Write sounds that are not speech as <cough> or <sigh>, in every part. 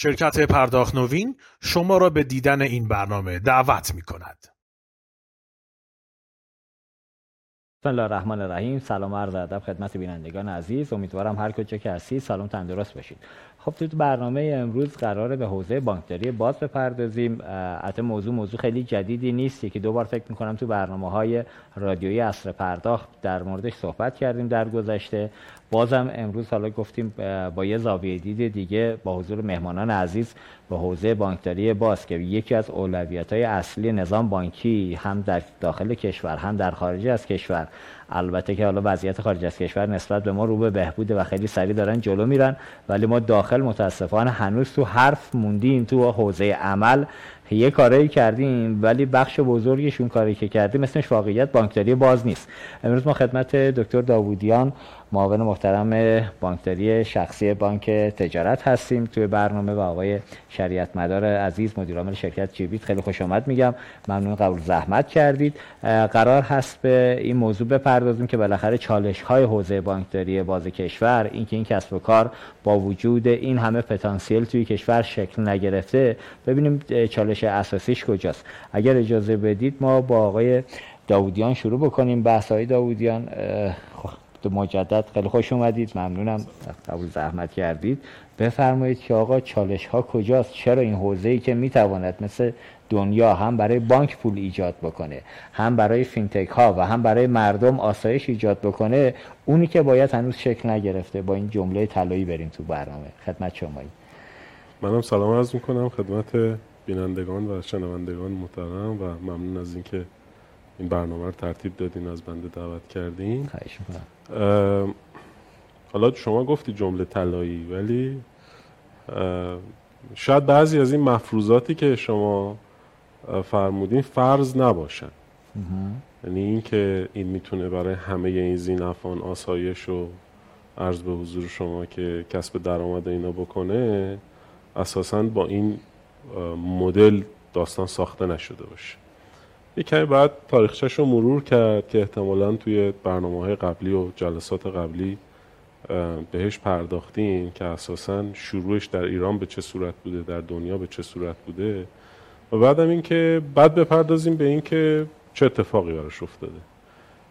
شرکت پرداخت نوین شما را به دیدن این برنامه دعوت می کند. بسم الله الرحمن الرحیم. سلام عرض ادب خدمت بینندگان عزیز. امیدوارم هر کجا که هستید سلام تندرست باشید. خب تو برنامه امروز قراره به حوزه بانکداری باز بپردازیم. البته موضوع موضوع خیلی جدیدی نیست. که دوبار فکر می‌کنم تو برنامه های رادیویی اصر پرداخت در موردش صحبت کردیم در گذشته. بازم امروز حالا گفتیم با یه زاویه دید دیگه با حضور مهمانان عزیز به حوزه بانکداری باز که یکی از اولویت های اصلی نظام بانکی هم در داخل کشور هم در خارج از کشور. البته که حالا وضعیت خارج از کشور نسبت به ما رو به بهبوده و خیلی سریع دارن جلو میرن ولی ما داخل متاسفانه هنوز تو حرف موندیم تو حوزه عمل. یه کاری کردیم ولی بخش بزرگشون کاری که کردیم اسمش واقعیت بانکداری باز نیست. امروز ما خدمت دکتر داوودیان معاون محترم بانکداری شخصی بانک تجارت هستیم توی برنامه و آقای شریعت مدار عزیز مدیر عامل شرکت جیبیت خیلی خوش آمد میگم. ممنون قبول زحمت کردید. قرار هست به این موضوع بپردازیم که بالاخره چالش های حوزه بانکداری باز کشور اینکه این کسب و کار با وجود این همه پتانسیل توی کشور شکل نگرفته. ببینیم چالش اساسیش کجاست. اگر اجازه بدید ما با آقای داودیان شروع بکنیم. بحث های داودیان مجدد خیلی خوش اومدید. ممنونم. قبول زحمت کردید. بفرمایید که آقا چالش ها کجاست؟ چرا این حوزه ای که می‌تواند مثل دنیا هم برای بانک پول ایجاد بکنه هم برای فینتک ها و هم برای مردم آسایش ایجاد بکنه اونی که باید هنوز شکل نگرفته؟ با این جمله طلایی بریم تو برنامه. خدمت شمایی. منم سلام عرض می‌کنم. خدمت بینندگان و شنوندگان محترم و ممنون از اینکه این برنامه رو ترتیب دادین از بنده دعوت کردین. حالا شما گفتی جمله طلایی ولی شاید بعضی از این مفروضاتی که شما فرمودین فرض نباشن. یعنی اینکه این می‌تونه برای همه این زینفان آسایش و عرض به حضور شما که کسب درآمد اینا بکنه اساسا با این مدل داستان ساخته نشده باشه. یه کمی بعد تاریخچش رو مرور کرد که احتمالا توی برنامه های قبلی و جلسات قبلی بهش پرداختیم که اساسا شروعش در ایران به چه صورت بوده در دنیا به چه صورت بوده. و بعدم اینکه بعد بپردازیم به اینکه چه اتفاقی براش افتاده.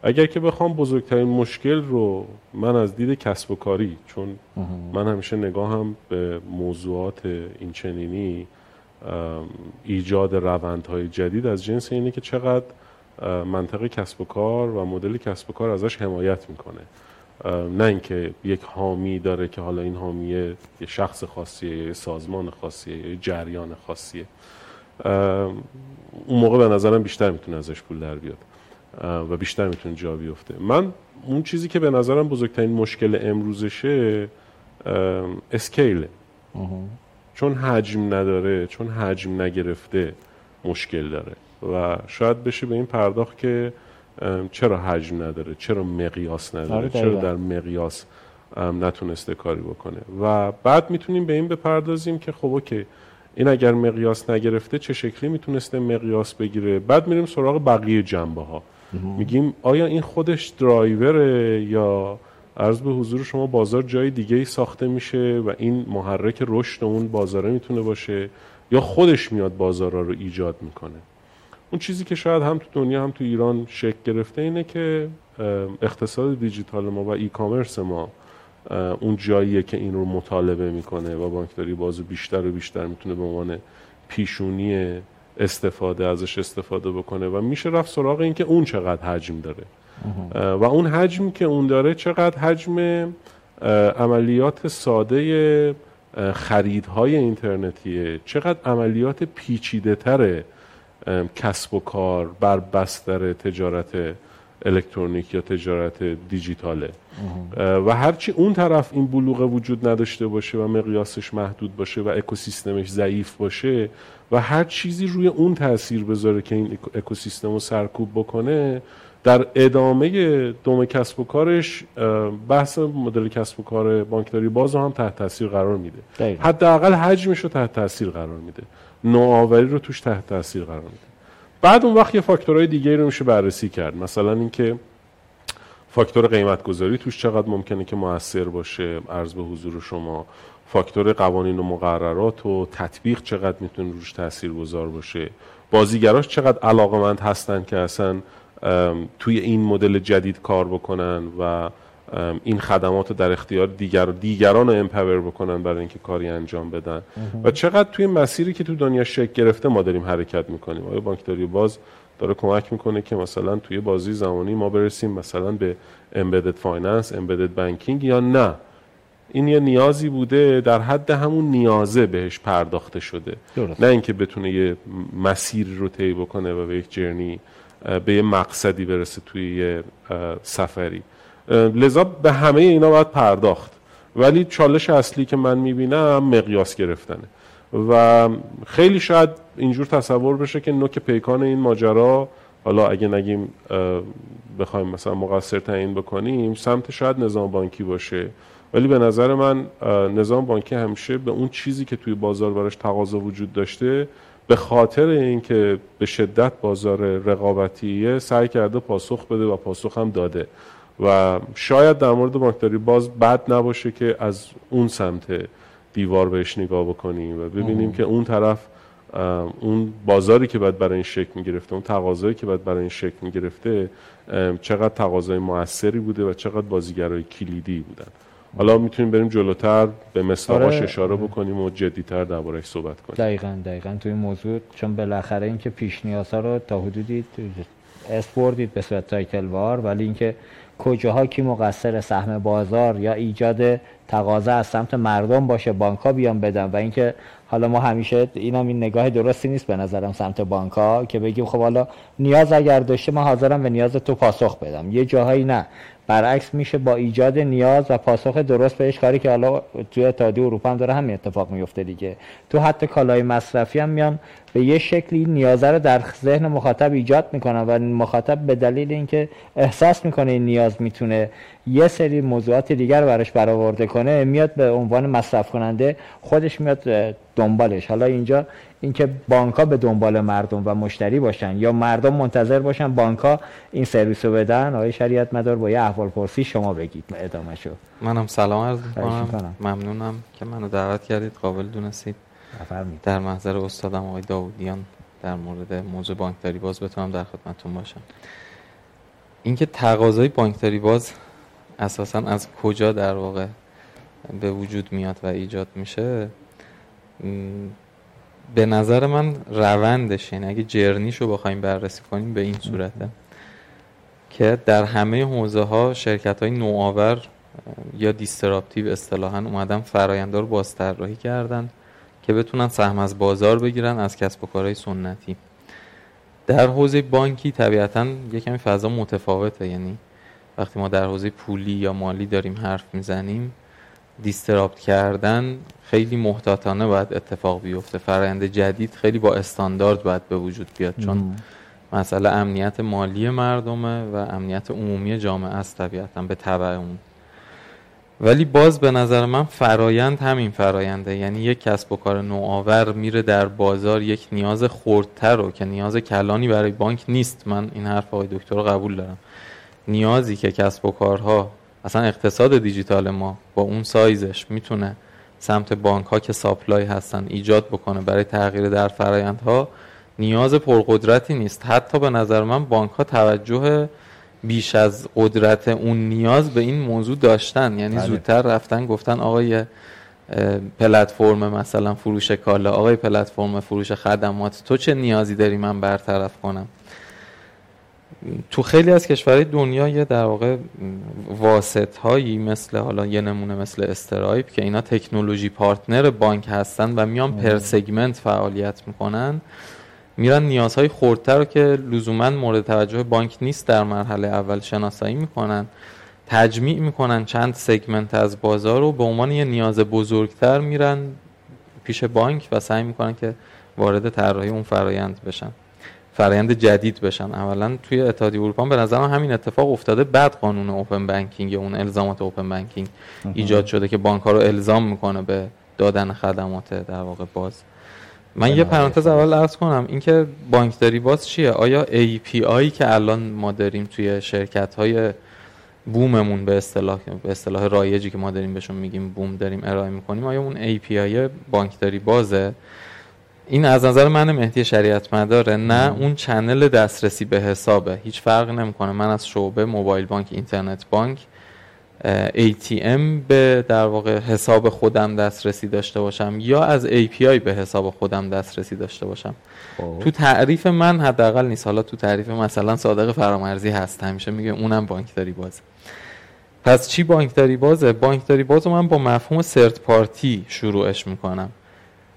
اگر که بخوام بزرگترین مشکل رو من از دید کسب و کاری چون من همیشه نگاهم به موضوعات این چنینی ایجاد روندهای جدید از جنس اینه که چقدر منطقه کسب و کار و مدل کسب و کار ازش حمایت می‌کنه. نه اینکه یک حامی داره که حالا این حامی یه شخص خاصیه یه سازمان خاصیه یه جریان خاصیه. اون موقع به نظرم بیشتر می‌تونه ازش پول در بیاد و بیشتر می‌تونه جا بیفته. من اون چیزی که به نظرم بزرگترین مشکل امروزشه اسکیله. چون حجم نداره چون حجم نگرفته مشکل داره و شاید بشه به این پرداخت که چرا حجم نداره چرا مقیاس نداره آره، چرا در مقیاس نتونسته کاری بکنه و بعد می‌تونیم به این بپردازیم که خب اوکی این اگر مقیاس نگرفته چه شکلی می‌تونسته مقیاس بگیره؟ بعد میریم سراغ بقیه جنبه ها میگیم آیا این خودش درایوره یا عرض به حضور شما بازار جای دیگه ای ساخته میشه و این محرک رشد اون بازاره می‌تونه باشه یا خودش میاد بازارا رو ایجاد می‌کنه. اون چیزی که شاید هم تو دنیا هم تو ایران شکل گرفته اینه که اقتصاد دیجیتال ما و ای کامرس ما اون جاییه که این رو مطالبه می‌کنه و بانکداری بازو بیشتر و بیشتر می‌تونه به عنوان پیشونی استفاده ازش استفاده بکنه و میشه رفت سراغ این که اون چقدر حجم داره. و اون حجم که اون داره چقدر حجم عملیات ساده خریدهای اینترنتیه؟ چقدر عملیات پیچیده تره کسب و کار بر بستر تجارت الکترونیک یا تجارت دیجیتاله. و هرچی اون طرف این بلوغ وجود نداشته باشه و مقیاسش محدود باشه و اکوسیستمش ضعیف باشه و هر چیزی روی اون تاثیر بذاره که این اکوسیستم رو سرکوب بکنه در ادامه دوم کسب و کارش بحث مدل کسب و کار بانکداری باز هم تحت تاثیر قرار میده. حداقل حجمش رو تحت تاثیر قرار میده. نوآوری رو توش تحت تاثیر قرار میده. بعد اون وقت یه فاکتورهای دیگه رو میشه بررسی کرد. مثلا اینکه فاکتور قیمت گذاری توش چقدر ممکنه که موثر باشه عرض به حضور شما. فاکتور قوانین و مقررات و تطبیق چقدر می‌تونه روش تاثیر گذار باشه. بازیگراش چقدر علاقمند هستن که اصلا توی این مدل جدید کار بکنن و این خدمات رو در اختیار دیگر دیگران رو امپاور بکنن برای اینکه کاری انجام بدن. و چقدر توی مسیری که تو دنیا شکل گرفته ما داریم حرکت می‌کنیم. آیا بانکداری باز داره کمک می‌کنه که مثلا توی بازی زمانی ما برسیم مثلا به embedded finance embedded banking یا نه. این یه نیازی بوده در حد همون نیازه بهش پرداخته شده. درست. نه اینکه بتونه یه مسیر رو طی بکنه و به یک journey به یه مقصدی برسه توی یه سفری. لذا به همه اینا باید پرداخت. ولی چالش اصلی که من می‌بینم مقیاس گرفتنه. و خیلی شاید اینجور تصور بشه که نوک پیکان این ماجرا حالا اگه نگیم بخوایم مثلا مقصر تعیین بکنیم سمت شاید نظام بانکی باشه. ولی به نظر من نظام بانکی همیشه به اون چیزی که توی بازار براش تقاضا وجود داشته به خاطر اینکه به شدت بازار رقابتیه سعی کرده پاسخ بده و پاسخ هم داده. و شاید در مورد بانکداری باز بد نباشه که از اون سمت دیوار بهش نگاه بکنیم و ببینیم که اون طرف اون بازاری که باید برای این شکل می گرفته اون تقاضایی که باید برای این شکل می گرفته چقدر تقاضای موثری بوده و چقدر بازیگرای کلیدی بودن. حالا می‌تونیم بریم جلوتر به مثلاقاش آره. اشاره بکنیم و جدیتر دربارهش صحبت کنیم. دقیقا دقیقا توی موضوع چون بالاخره اینکه پیش نیازها رو تا حدودی اسپوردید به صورت تایتل وار ولی اینکه کجاها کی مقصر سهم بازار یا ایجاد تقاضا از سمت مردم باشه بانک ها بیان بدن. و اینکه حالا ما همیشه اینم این نگاه درستی نیست به نظرم سمت بانک ها که بگیم خب حالا نیاز اگر داشته ما حاضرم به نیاز تو پاسخ بدم. یه جاهایی نه. برعکس میشه با ایجاد نیاز و پاسخ درست بهش کاری که حالا توی اتحادیه اروپا هم داره همین اتفاق میفته دیگه. تو حتی کالای مصرفی هم میان به یه شکلی نیازه رو در ذهن مخاطب ایجاد می‌کنن و مخاطب به دلیل اینکه احساس می‌کنه این نیاز می‌تونه یه سری موضوعات دیگر براش برآورده کنه میاد به عنوان مصرف کننده خودش میاد دنبالش. حالا اینجا اینکه بانک به دنبال مردم و مشتری باشن یا مردم منتظر باشن بانک این سرویس رو بدن آقای شریعت مدار با یه احوال پرسی شما بگید ادامه شو منم سلام عرض ممنونم که منو دعوت کردید. قابل دونستید. در محضر استادم آقای داودیان در مورد موضوع بانکداری باز بتونم در خدمتتون باشم. اینکه تقاضای بانکداری باز اساسا از کجا در واقع به وجود میاد و ایجاد میشه به نظر من روندش یعنی اگه جرنیشو بخوایم بررسی کنیم به این صورته که در همه حوزه ها شرکت های نوآور یا دیستراپتیو اصطلاحا اومدن فراینده رو بازطراحی کردن. که بتونن سهم از بازار بگیرن از کسب و کارهای سنتی. در حوزه بانکی طبیعتا یه کمی فضا متفاوته یعنی وقتی ما در حوزه پولی یا مالی داریم حرف می‌زنیم دیسترابت کردن خیلی محتاطانه باید اتفاق بیفته. فرآیند جدید خیلی با استاندارد باید به وجود بیاد چون مسئله امنیت مالی مردمه و امنیت عمومی جامعه است طبیعتا به تبع اون. ولی باز به نظر من فرایند همین فراینده. یعنی یک کسب و کار نوآور میره در بازار یک نیاز خردتر رو که نیاز کلانی برای بانک نیست. من این حرف آقای دکتر رو قبول دارم. نیازی که کسب و کارها اصلا اقتصاد دیجیتال ما با اون سایزش می‌تونه سمت بانک ها که ساپلای هستن ایجاد بکنه برای تغییر در فرایندها نیاز پرقدرتی نیست. حتی به نظر من بانک ها توجه بیش از قدرت اون نیاز به این موضوع داشتن. یعنی بله. زودتر رفتن گفتن آقای پلتفرم مثلا فروش کالا آقای پلتفرم فروش خدمات تو چه نیازی داری من برطرف کنم؟ تو خیلی از کشورهای دنیا یه در واقع واسط هایی مثل حالا یه نمونه مثل Stripe که اینا technology partner بانک هستن و میان per segment فعالیت می‌کنن. میرن نیازهای خردتر رو که لزوما مورد توجه بانک نیست در مرحله اول شناسایی می‌کنن تجمیع می‌کنن چند سگمنت از بازار رو به عنوان یه نیاز بزرگتر میرن پیش بانک و سعی می‌کنن که وارد طراحی اون فرایند بشن فرایند جدید بشن. اولا توی اتحادیه اروپا به نظر همین اتفاق افتاده. بعد قانون اوپن بانکینگ اون الزامات اوپن بانکینگ ایجاد شده که بانک ها رو الزام می‌کنه به دادن خدمات در واقع باز. من یه پرانتز اول ارز کنم. اینکه بانکداری باز چیه؟ آیا API که الان ما داریم توی شرکت های بوممون به اصطلاح به اصطلاح رایجی که ما داریم بهشون میگیم بوم داریم ارائه می‌کنیم آیا اون API بانکداری بازه این از نظر من مهدی شریعت مداره نه اون چنل دسترسی به حسابه. هیچ فرق نمی‌کنه. من از شعبه موبایل بانک اینترنت بانک ATM به در واقع حساب خودم دسترسی داشته باشم یا از API به حساب خودم دسترسی داشته باشم. خب. تو تعریف من حداقل نیست. حالا تو تعریف مثلا صادق فرامرزی هست. همیشه میگه اونم بانکداری بازه. پس چی بانکداری بازه؟ بانکداری باز رو من با مفهوم سرت پارتی شروعش می‌کنم.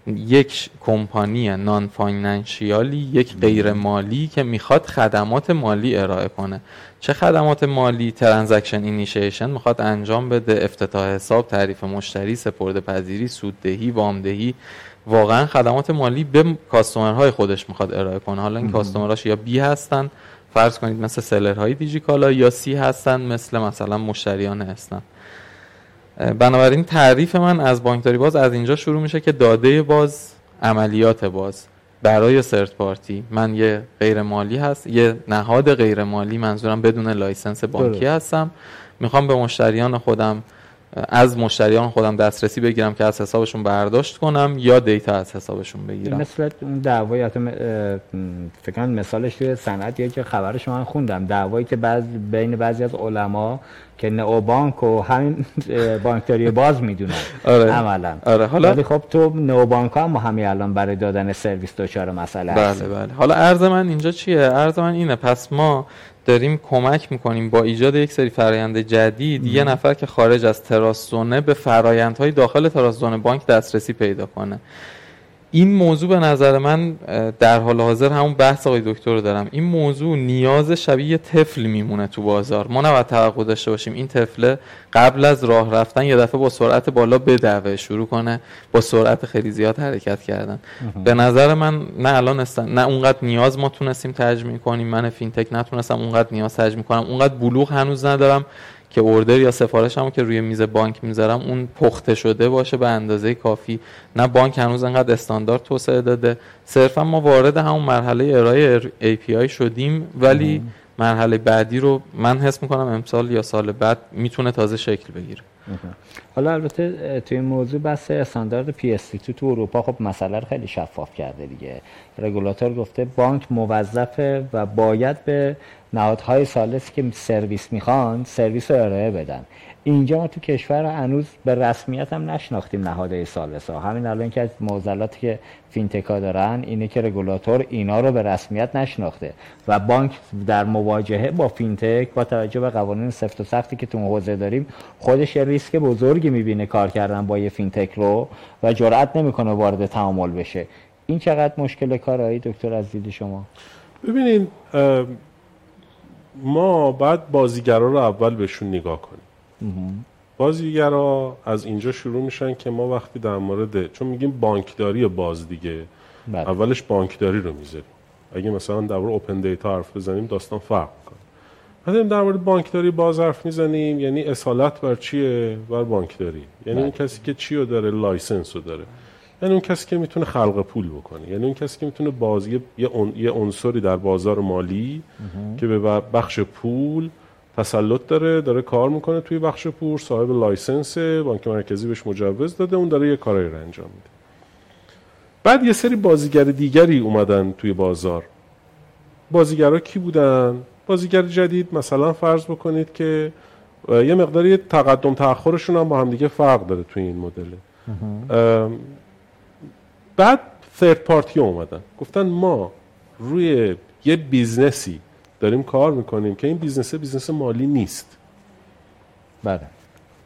یک کمپانی نان فاینانشیالی یک غیر مالی که می‌خواد خدمات مالی ارائه کنه. چه خدمات مالی؟ transaction initiation می‌خواد انجام بده افتتاح حساب تعریف مشتری سپرده پذیری سوددهی وامدهی. واقعا خدمات مالی به customer های خودش می‌خواد ارائه کنه. حالا این customer هاش یا B هستن فرض کنید مثل seller های دیجیکالا یا C هستن مثل مثلا مشتریان هستن. بنابراین تعریف من از بانکداری باز از اینجا شروع میشه که داده باز عملیات باز. برای third party من یه غیر مالی هست یه نهاد غیر مالی منظورم بدون license بانکی درست. هستم. می‌خوام به مشتریان خودم از مشتریان خودم دسترسی بگیرم که از حسابشون برداشت کنم یا دیتا از حسابشون بگیرم. مثل م، فکر کنم مثالش توی صنعت یه جا خبرش من خوندم. دعوایی که بعض بین بعضی از علما که نئو بانک و همین بانکداری باز می‌دونن آره. عملا. آره. حالا ولی خب تو نئو بانک هم همین الان برای دادن سرویس دچار مسئله بله بله. حالا عرض من اینجا چیه؟ عرض من اینه. پس ما داریم کمک می‌کنیم با ایجاد یک سری فرایند جدید یه نفر که خارج از تراسزونه به فرایندهای داخل تراسزونه بانک دسترسی پیدا کنه. این موضوع به نظر من در حال حاضر همون بحث آقای دکتر رو دارم. این موضوع نیاز شبیه یه طفل میمونه تو بازار. ما نباید توقع داشته باشیم این طفله قبل از راه رفتن یه دفعه با سرعت بالا بدوه شروع کنه با سرعت خیلی زیاد حرکت کردن. به نظر من نه الان است نه اونقدر نیاز ما تونستیم تجمیع کنیم من فینتک نتونستم اونقدر نیاز تجمیع کنم اونقدر بلوغ هنوز ندارم. که اوردر یا سفارشمو که روی میز بانک می‌ذارم اون پخته شده باشه به اندازه کافی. نه بانک هنوز انقدر استاندارد توسعه داده. صرفا ما وارد همون مرحله ارائه API شدیم ولی مرحله بعدی رو من حس می‌کنم امسال یا سال بعد می‌تونه تازه شکل بگیره. حالا البته توی این موضوع بحث استاندارد PSD2 تو اروپا خب مسئله رو خیلی شفاف کرده دیگه. رگولاتور گفته بانک موظفه و باید به نهادهای ثالث که سرویس می‌خوان سرویس رو ارائه بدن. اینجا ما تو کشور هنوز به رسمیت هم نشناختیم نهادهای ثالث ها همین الان که از معضلاتی که فینتکا دارن اینه که رگولاتور اینا رو به رسمیت نشناخته و بانک در مواجهه با فینتک با توجه به قوانین سفت و سختی که تو حوزه داریم خودش یه ریسک بزرگی می‌بینه کار کردن با یه فینتک رو و جرئت نمی‌کنه وارد تعامل بشه. این چقدر مشکل کار آقای دکتر از دید شما ببینید ما باید بازیگرا رو اول بهشون نگاه کنیم. بازیگرا از اینجا شروع میشن که ما وقتی در مورد چون میگیم بانکداری باز دیگه بله. اولش بانکداری رو می‌ذاریم. اگه مثلا در مورد open data حرف بزنیم داستان فرق می‌کنه. بعد در مورد بانکداری باز حرف می‌زنیم یعنی اصالت بر چیه؟ بر بانکداری. یعنی اون کسی که چی رو داره؟ license رو داره. یعنی اون کسی که می‌تونه خلق پول بکنه. یعنی اون کسی که می‌تونه بازی یه عنصری در بازار مالی که به بخش پول تسلط داره داره کار می‌کنه توی بخش پول صاحب license بانک مرکزی بهش مجوز داده اون داره یه کارایی رو انجام میده. بعد یه سری بازیگر دیگری اومدن توی بازار. بازیگرها کی بودن؟ بازیگر جدید مثلا فرض بکنید که یه مقداری تقدم تأخرشون هم با هم دیگه فرق داره توی این مدل. بعد third party اومدن. گفتن ما روی یه business ی داریم کار می‌کنیم که این business business مالی نیست. بله.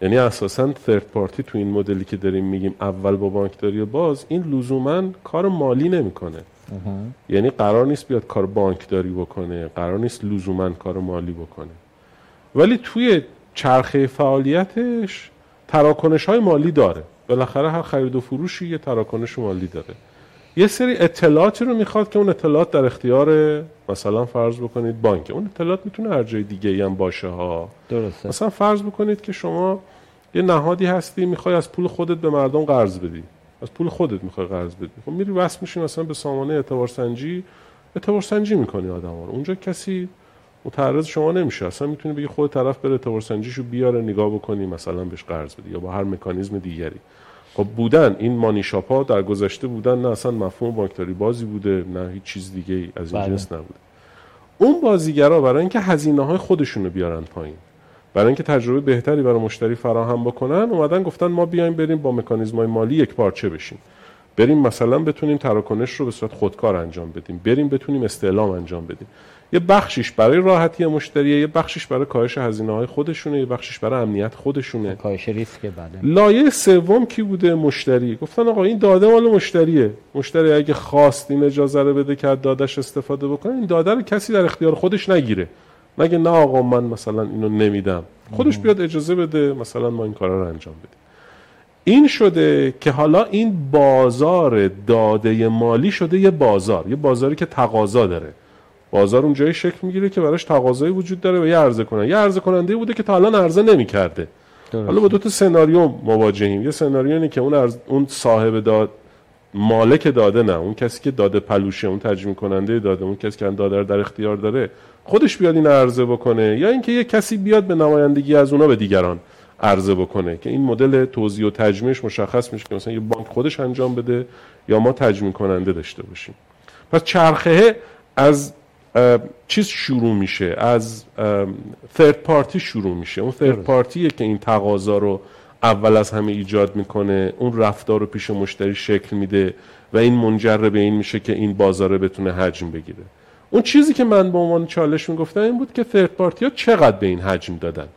یعنی اساسا third party تو این مدلی که داریم میگیم اول با بانکداری باز این لزوما کار مالی نمی‌کنه. یعنی قرار نیست بیاد کار بانکداری بکنه قرار نیست لزوما کار مالی بکنه. ولی توی چرخه فعالیتش تراکنش های مالی داره. بالاخره هر خرید و فروشی یه تراکنش مالی داره. یه سری اطلاعاتی رو می‌خواد که اون اطلاعات در اختیار مثلا فرض بکنید بانک. اون اطلاعات می‌تونه هر جای دیگه ای هم باشه ها. درسته. مثلا فرض بکنید که شما یه نهادی هستی می‌خوای از پول خودت به مردم قرض بدی. از پول خودت می‌خوای قرض بدی. خب میری وصل میشی مثلا به سامانه اعتبار سنجی. اعتبار سنجی می‌کنی آدم رو. اونجا کسی متعرض شما نمیشه. اصلا می‌تونی بگی خود طرف بره تورسنجیشو بیاره نگاه بکنی مثلا بهش قرض بدی یا با هر مکانیزم دیگری. خب بودن این مانی شاپ ها در گذشته بودن نه اصلا مفهوم بانکداری بازی بوده نه هیچ چیز دیگه از این بله. جنس نبوده. اون بازیگرا برای اینکه هزینه های خودشونو بیارن پایین برای اینکه تجربه بهتری برای مشتری فراهم بکنن اومدن گفتن ما بیایم بریم با مکانیزم های مالی یک پارچه بشیم. بریم مثلا بتونیم تراکنش رو به صورت خودکار انجام بدیم. بریم بتونیم استعلام انجام بدیم. یه بخشیش برای راحتی مشتریه یه بخشیش برای کاهش هزینه های خودشونه یه بخشیش برای امنیت خودشونه. کاهش ریسک بله لایه سوم کی بوده؟ مشتری. گفتن آقا این داده مال مشتریه. مشتری اگه خواست این اجازه رو بده که دادش استفاده بکنه این داده رو کسی در اختیار خودش نگیره. نگه نه آقا من مثلا اینو نمیدم. خودش بیاد اجازه بده مثلا ما این کارا رو انجام بدیم. این شده که حالا این بازار داده مالی شده یه بازار یه بازاری که تقاضا داره. بازار اون جایی شکل می‌گیره که براش تقاضایی وجود داره و یه عرضه کننده. یه عرضه کننده بوده که تا الان عرضه نمی‌کرده. حالا با دو تا سناریو مواجهیم. یه سناریو اینه که اون عرض... اون صاحب داد مالک داده نه. اون کسی که داده پلوشه اون ترجمه کننده داده اون کسی که داده رو در اختیار داره خودش بیاد این عرضه بکنه. یا اینکه یه کسی بیاد به نمایندگی از اونا به دیگران عرضه بکنه که این مدل توزیع و تجمیعش مشخص میشه که مثلا یه بانک خودش انجام بده یا ما تجمیع کننده داشته باشیم. پس چرخه از چیز شروع میشه؟ از ثرد پارتی شروع میشه. اون ثرد پارتیه که این تقاضا رو اول از همه ایجاد می‌کنه اون رفتار رو پیش مشتری شکل میده و این منجر به این میشه که این بازاره بتونه حجم بگیره. اون چیزی که من به عنوان چالش می‌گفتم این بود که ثرد پارتی ها چقدر به این حجم دادن؟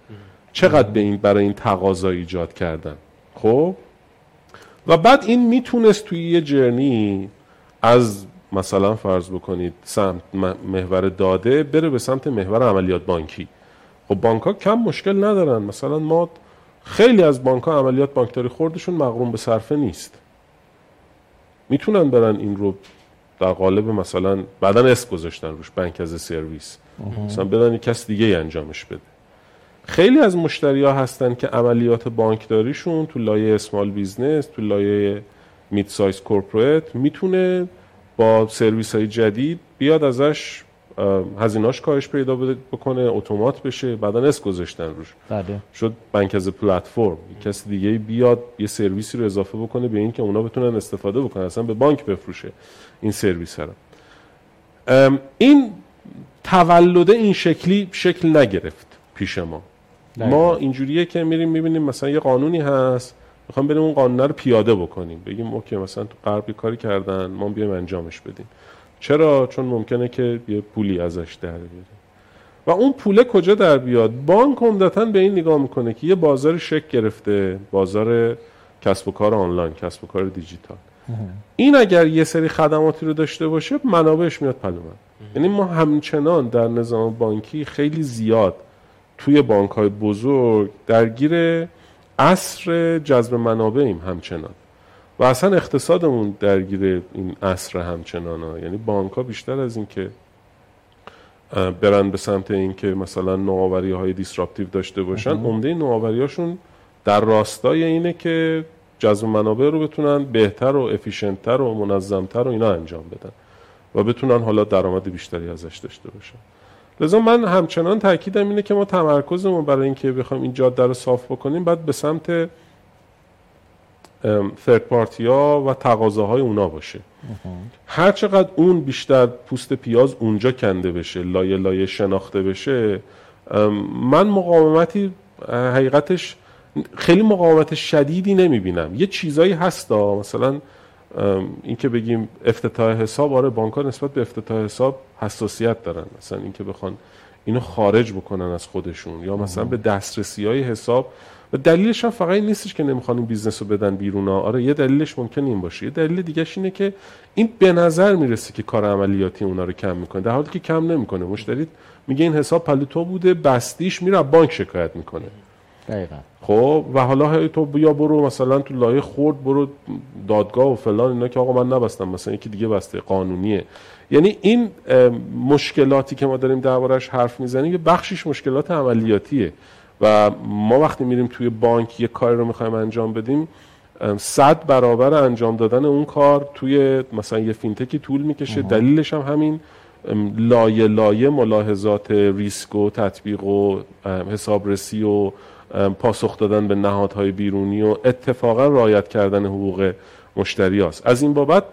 چقدر به این برای این تقاضا ایجاد کردن؟ خب؟ و بعد این می‌تونست توی یه جرنی از مثلا فرض بکنید سمت محور داده بره به سمت محور عملیات بانکی. خب بانک ها کم مشکل ندارن. مثلا ما خیلی از بانک ها عملیات بانکداری خوردشون مقرون به صرفه نیست. می‌تونن برن این رو در قالب مثلا بعدا اسم گذاشتن روش بانک از سرویس مثلا بدن کس دیگه ای انجامش بده. خیلی از مشتری ها هستن که عملیات بانکداریشون تو لایه small business تو لایه mid-size corporate می‌تونه با سرویس های جدید بیاد ازش هزینهاش کاهش پیدا بکنه اتومات بشه بعدا as گذاشتن روش. بله. شد as platform. کسی دیگه بیاد یه سرویسی رو اضافه بکنه به این که اونا بتونن استفاده بکنن اصلا به بانک بفروشه این سرویس رو. این تولده این شکلی شکل نگرفت پیش ما. ما اینجوریه که میریم می‌بینیم مثلا یه قانونی هست می‌خوام بریم اون قانون رو پیاده بکنیم. بگیم اوکی مثلا تو غرب کاری کردن ما بیایم انجامش بدیم. چرا؟ چون ممکنه که یه پولی ازش در بیاریم و اون پوله کجا در بیاد؟ بانک عمدتا به این نگاه می‌کنه که یه بازار شکل گرفته بازار کسب و کار آنلاین کسب و کار دیجیتال. این اگر یه سری خدماتی رو داشته باشه منابعش میاد پهلو من. یعنی ما همچنان در نظام بانکی خیلی زیاد توی بانک های بزرگ درگیر عصر جذب منابعیم همچنان. و اصلا اقتصادمون درگیر این عصر همچنان ها. یعنی بانک ها بیشتر از این که برن به سمت اینکه مثلا نوآوری های disruptive داشته باشن عمده نوآوری هاشون در راستای اینه که جذب منابع رو بتونن بهتر و افیشنتتر و منظمتر و اینا انجام بدن و بتونن حالا درآمد بیشتری ازش داشته باشن. لذا من همچنان تاکیدم اینه که ما تمرکزمون برای اینکه بخوایم این جاده رو صاف بکنیم بعد به سمت ثرد پارتی ها و تقاضاهای اونا باشه. هر چقدر اون بیشتر پوست پیاز اونجا کنده بشه لایه لایه شناخته بشه من مقاومتی حقیقتش خیلی مقاومت شدیدی نمی‌بینم. یه چیزایی هستا مثلا این که بگیم افتتاح حساب آره بانک نسبت به افتتاح حساب حساسیت دارن. مثلا این که بخوان اینو خارج بکنن از خودشون یا مثلا به دسترسی های حساب. و دلیلش هم فقط این نیستش که نمی‌خوان این business رو بدن بیرون ها. آره یه دلیلش ممکنه این باشه. یه دلیل دیگهش اینه که این به نظر می‌رسه که کار عملیاتی اونا رو کم می‌کنه در حالی که کم نمی‌کنه. مشتری میگه این حساب پهلو تو بوده بستیش میره بانک شکایت می‌کنه. دقیقا. خب و حالا تو بیا برو مثلا تو لایه خورد برو دادگاه و فلان اینا که آقا من نبستم مثلا یکی دیگه بسته قانونیه. یعنی این مشکلاتی که ما داریم دربارش حرف می‌زنیم یه بخشیش مشکلات عملیاتیه. و ما وقتی میریم توی بانک یه کاری رو می‌خوایم انجام بدیم صد برابر انجام دادن اون کار توی مثلا یه fintech ی طول می‌کشه. دلیلش هم همین لایه لایه ملاحظات ریسک و تطبیق و حسابرسی و پاسخ دادن به نهادهای بیرونی و اتفاقا رعایت کردن حقوق مشتری است از این بابت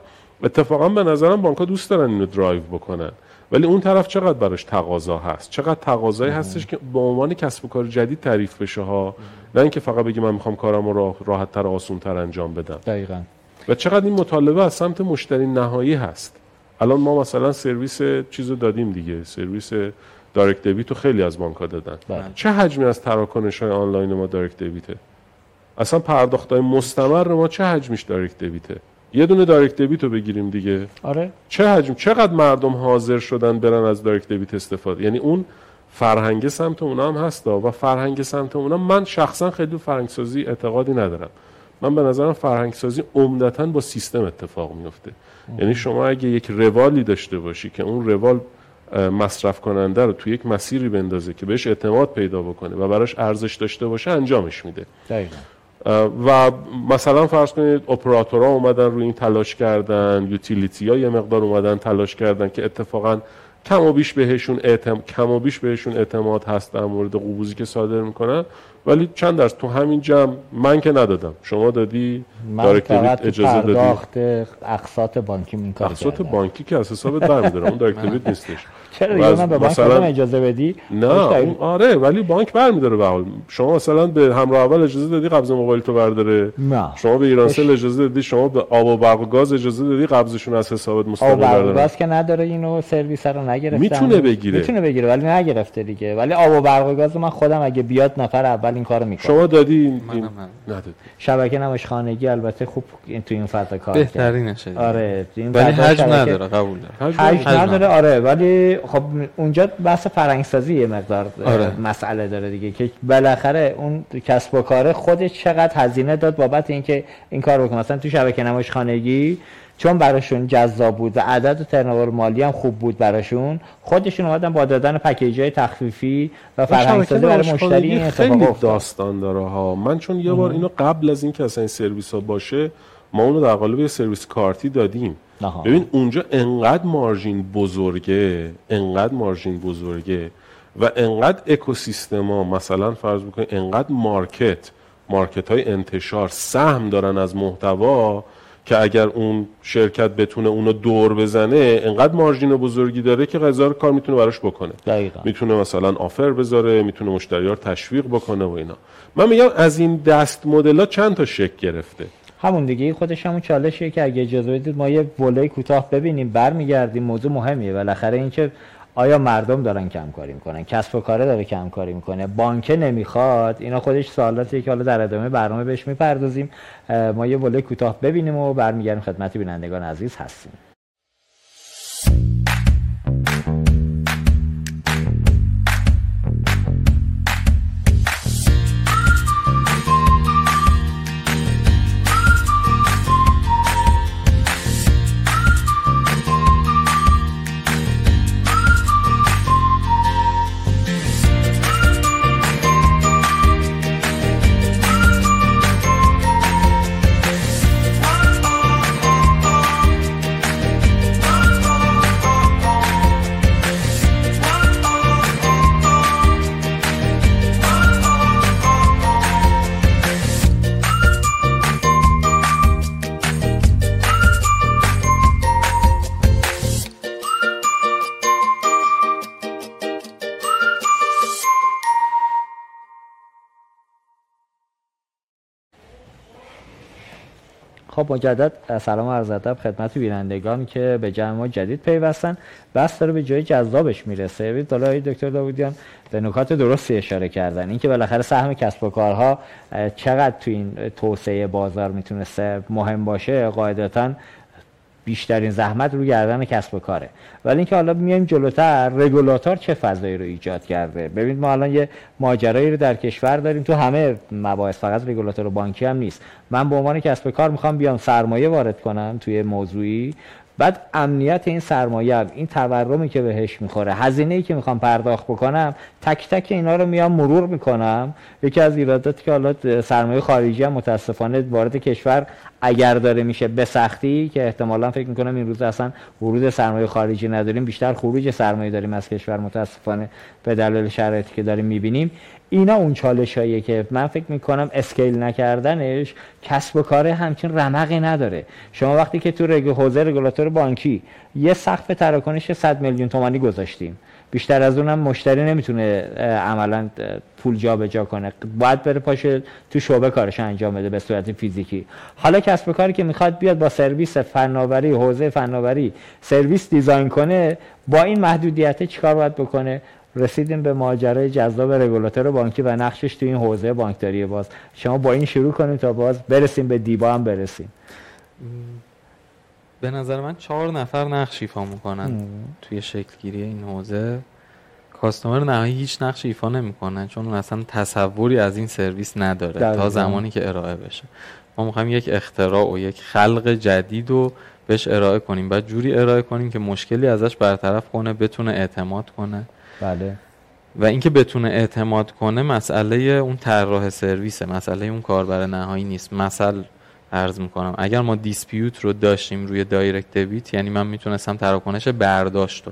اتفاقا به نظرم بانک دوست دارن اینو درایو بکنن. ولی اون طرف چقدر براش تقاضا هست؟ چقدر تقاضایی هستش که به عنوان کسب و کار جدید تعریف بشه ها؟ نه اینکه فقط بگی من می‌خوام کارم رو راحت تر آسون تر انجام بدم. دقیقا. و چقدر این مطالبه از سمت مشتری نهایی هست؟ الان ما مثلا سرویس چیزو دادیم دیگه. سرویس direct debit رو خیلی از بانک دادن. بله. چه حجمی از تراکنش های آنلاین ما direct debit ه اصلا پرداخت های مستمر ما چه حجمیش direct debit ه یه دونه direct debit رو بگیریم دیگه. آره. چه حجم؟ چقدر مردم حاضر شدن برن از direct debit استفاده؟ یعنی اون فرهنگ سمت اونا هم هستا و فرهنگ سمت اونا. من شخصا خیلی فرهنگ سازی اعتقادی ندارم. من به نظرم فرهنگ سازی عمدتا با سیستم اتفاق میفته یعنی شما اگه یک روالی داشته باشی که اون روال مصرف کننده رو توی یک مسیری بندازه که بهش اعتماد پیدا بکنه و براش ارزش داشته باشه انجامش میده. دقیقا. و مثلا فرض کنید اپراتورها اومدن روی این تلاش کردن یوتیلیتی ها یه مقدار اومدن تلاش کردن که اتفاقا کم و بیش بهشون اعتم... کم و بیش بهشون اعتماد هست در مورد قبوزی که صادر می‌کنن. ولی چند درصد تو همین جمع من که ندادم. شما دادی؟ من direct فقط اجازه دادی؟ پرداخت اقساط بانکی این کار اقساط. بانکی که از حسابت برمیداره اون direct نیستش. <laughs> چرا و دیگه من به بانک مثلا- اجازه بدی نه. اون آره ولی بانک برمیداره به حال شما مثلا به همراه اول اجازه دادی قبض موبایل تو برداره نه شما به ایرانسل اجازه دادی شما به آب و برق و گاز اجازه دادی قبضشون از حسابت آب مستقیم و بردارن برق که نداره اینو سرویس رو نگرفته می‌تونه. بگیره. می‌تونه بگیره ولی نگرفته دیگه ولی آب و برق و گاز من خودم اگه بیاد نفر اول این کارو می‌کنه شما دادی این. ندادی شبکه نمایش خانگی البته خوب این تو این فضا کار کرد. بهترینشه دیگه. آره این ولی حجم نداره قبول حجم نداره آره ولی خب اونجا بحث فرهنگسازی یه مقدار آره. مسئله داره دیگه که بالاخره اون کسب و کاره خودش چقدر هزینه داد بابت اینکه این کار بکنه مثلا تو شبکه نمایش خانگی چون براشون جذاب بود و عدد و ترنوور مالی هم خوب بود براشون خودشون اومدن با دادن پکیج های تخفیفی و فرهنگسازی برای مشتری این اتفاق خیلی افتاد. داستان داره ها. من چون یه بار اینو قبل از اینکه اصلا این سرویس ها باشه ما اونو در قالب یه سرویس کارتی دادیم. آها. ببین اونجا انقدر margin بزرگه انقدر margin بزرگه و انقدر اکوسیستما مثلا فرض بکنید انقدر market market های انتشار سهم دارن از محتوا که اگر اون شرکت بتونه اونو دور بزنه انقدر margin بزرگی داره که هزار کار می‌تونه براش بکنه. دقیقا. می‌تونه مثلا offer بذاره می‌تونه مشتری رو تشویق بکنه و اینا. من میگم از این دست مدل ها چند تا شکل گرفته. همون دیگه خودش همون چالشیه که اگه اجازه بدید ما یه وله کوتاه ببینیم برمیگردیم موضوع مهمیه. بالاخره اینکه آیا مردم دارن کم کاری می‌کنن؟ کسب و کاره داره کم کاری می‌کنه؟ بانکه نمی‌خواد؟ اینا خودش سوالاتیه که حالا در ادامه برنامه بهش می‌پردازیم. ما یه وله کوتاه ببینیم و برمیگردیم. خدمت بینندگان عزیز هستیم. خب مجدد سلام عرض ادب خدمت بینندگان که به جمع جدید پیوستن. بس داره به جای جذابش می‌رسه. ببینید حالا دکتر داودیان به نکات درستی اشاره کردن. اینکه بالاخره سهم کسب و کارها چقدر تو این توسعه بازار می‌تونسته مهم باشه قاعدتا بیشترین زحمت رو گردن کسب و کاره. ولی اینکه حالا میایم جلوتر رگولاتور چه فضایی رو ایجاد کرده؟ ببینید ما الان یه ماجرایی رو در کشور داریم. تو همه مباحث فقط رگولاتور بانکی هم نیست. من به عنوان کسب و کار می‌خوام بیام سرمایه وارد کنم توی موضوعی. بعد امنیت این سرمایه این تورمی که بهش می‌خوره هزینه ای که می‌خوام پرداخت بکنم تک تک اینا رو میام مرور می‌کنم. یکی از ایراداتی که حالا سرمایه خارجی هم متاسفانه وارد کشور اگر داره میشه به سختی که احتمالا فکر می‌کنم این روز اصلا ورود سرمایه خارجی نداریم. بیشتر خروج سرمایه داریم از کشور متاسفانه به دلیل شرایطی که داریم می‌بینیم. اینا اون چالش هاییه که من فکر می‌کنم scale نکردنش کسب و کار همچین رمقی نداره. شما وقتی که تو رگ حوزه رگولاتور بانکی یه سقف تراکنش 100 میلیون تومانی گذاشتیم. بیشتر از اونم مشتری نمی‌تونه عملا پول جابجا کنه. باید بره پاشه تو شعبه کارش انجام بده به صورت فیزیکی. حالا کسب کاری که می‌خواد بیاد با سرویس فناوری حوزه فناوری سرویس design کنه با این محدودیت چیکار باید بکنه؟ رسیدیم به ماجرای جذاب رگولاتور بانکی و نقشش تو این حوزه بانکداری باز. شما با این شروع کنیم تا باز برسیم به دیبا هم برسیم. به نظر من چهار نفر نقش ایفا می‌کنن توی شکلگیری این حوزه. کاستومر نهایی هیچ نقش ایفا نمی‌کنن چون اصلا تصوری از این سرویس نداره تا زمانی که ارائه بشه. ما می‌خوایم یک اختراع و یک خلق جدید رو بهش ارائه کنیم. بعد جوری ارائه کنیم که مشکلی ازش برطرف کنه بتونه اعتماد کنه. بله. و اینکه بتونه اعتماد کنه مسئله اون طراح سرویسه مسئله اون کاربر نهایی نیست. مثل عرض می‌کنم اگر ما دیسپیوت رو داشتیم روی دایرکت دیویت یعنی من می‌تونستم تراکنش برداشت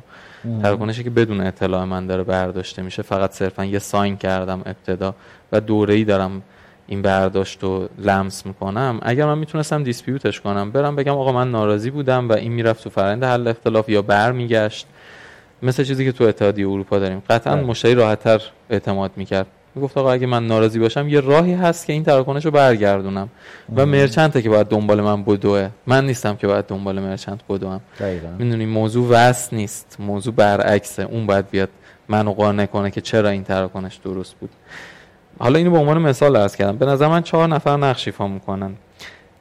تراکنشی که بدون اطلاع من داره برداشته میشه فقط صرفا یه ساین کردم ابتدا و دوره ای دارم این برداشت رو لمس می‌کنم. اگر من می‌تونستم دیسپیوتش کنم برم بگم آقا من ناراضی بودم و این می‌رفت تو فرند حل اختلاف یا برمیگشت مثل چیزی که تو اتحادیه اروپا داریم. قطعا بله. مشتری راحتتر اعتماد می‌کرد. می‌گفت آقا اگه من ناراضی باشم یه راهی هست که این تراکنش رو برگردونم. و مرچنته که باید دنبال من بدوه. من نیستم که باید دنبال مرچنت بدوم. می‌دونی موضوع وست نیست. موضوع برعکسه اون باید بیاد منو قانع کنه که چرا این تراکنش درست بود. حالا اینو به عنوان مثال عرض کردم. به نظر من چهار نفر نقش ایفا می‌کنن.